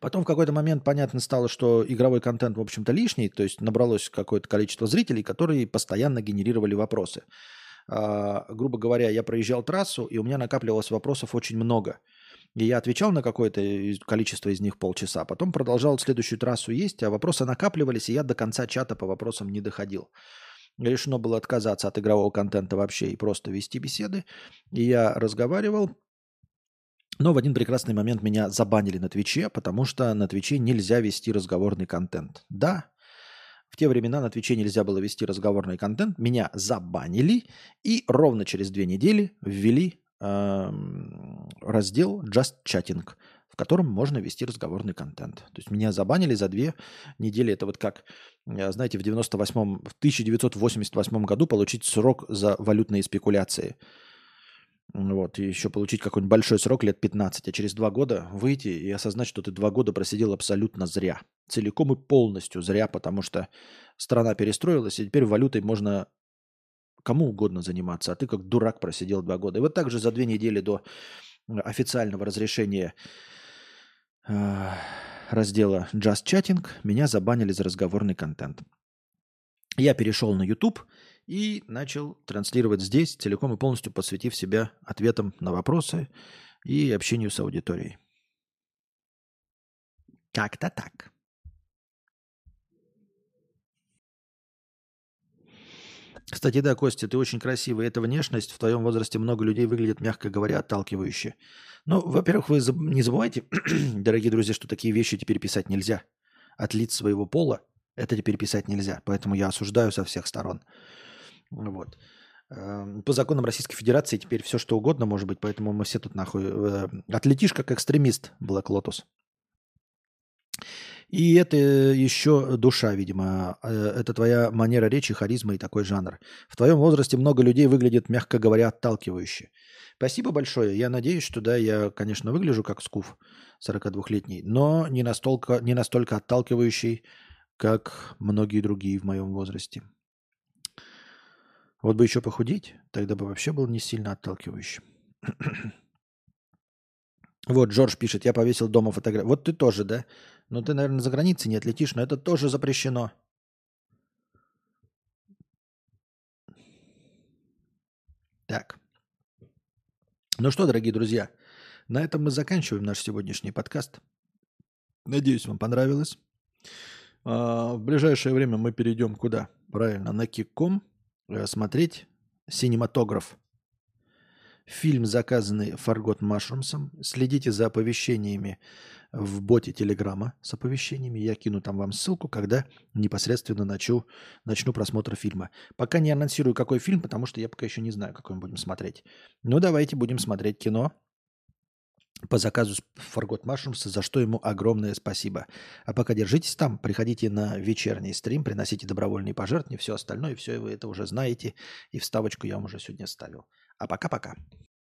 Потом в какой-то момент понятно стало, что игровой контент, в общем-то, лишний, то есть набралось какое-то количество зрителей, которые постоянно генерировали вопросы. А, грубо говоря, я проезжал трассу, и у меня накапливалось вопросов очень много. И я отвечал на какое-то количество из них полчаса, потом продолжал следующую трассу есть, а вопросы накапливались, и я до конца чата по вопросам не доходил. Решено было отказаться от игрового контента вообще и просто вести беседы. И я разговаривал, но в один прекрасный момент меня забанили на Твиче, потому что на Твиче нельзя вести разговорный контент. Да, в те времена на Твиче нельзя было вести разговорный контент. Меня забанили и ровно через две недели ввели э, раздел Just Chatting, в котором можно вести разговорный контент. То есть меня забанили за две недели. Это вот как, э, знаете, в 98 в 1988 году получить срок за валютные спекуляции. Вот, и еще получить какой-нибудь большой срок лет 15, а через два года выйти и осознать, что ты два года просидел абсолютно зря. Целиком и полностью зря, потому что страна перестроилась, и теперь валютой можно кому угодно заниматься, а ты как дурак просидел два года. И вот так же за две недели до официального разрешения э, раздела Just Chatting меня забанили за разговорный контент. Я перешел на YouTube и начал транслировать здесь, целиком и полностью посвятив себя ответам на вопросы и общению с аудиторией. Как-то так. Кстати, да, Костя, ты очень красивый. Эта внешность в твоем возрасте много людей выглядит, мягко говоря, отталкивающе. Ну, во-первых, вы не забывайте, дорогие друзья, что такие вещи теперь писать нельзя. От лиц своего пола это теперь писать нельзя. Поэтому я осуждаю со всех сторон. Вот. Эм, по законам Российской Федерации теперь все что угодно может быть, поэтому мы все тут нахуй... Э, отлетишь как экстремист, Black Lotus. И это еще душа, видимо. Э, это твоя манера речи, харизма и такой жанр. В твоем возрасте много людей выглядит, мягко говоря, отталкивающе. Спасибо большое. Я надеюсь, что да, я, конечно, выгляжу как скуф 42-летний, но не настолько, не настолько отталкивающий, как многие другие в моем возрасте. Вот бы еще похудеть, тогда бы вообще был не сильно отталкивающим. Вот, Джордж пишет, я повесил дома фотографию. Вот ты тоже, да? Ну, ты, наверное, за границей не отлетишь, но это тоже запрещено. Так. Ну что, дорогие друзья, на этом мы заканчиваем наш сегодняшний подкаст. Надеюсь, вам понравилось. А, в ближайшее время мы перейдем куда? Правильно, на Кикком Э, смотреть синематограф. Фильм, заказанный Фаргот Машрумсом. Следите за оповещениями в боте Телеграма с оповещениями. Я кину там вам ссылку, когда непосредственно начну, начну просмотр фильма. Пока не анонсирую, какой фильм, потому что я пока еще не знаю, какой мы будем смотреть. Ну, давайте будем смотреть кино. По заказу Фаргот Машрумса, за что ему огромное спасибо. А пока держитесь там, приходите на вечерний стрим, приносите добровольные пожертвования, все остальное, все вы это уже знаете, и вставочку я вам уже сегодня ставил. А пока-пока.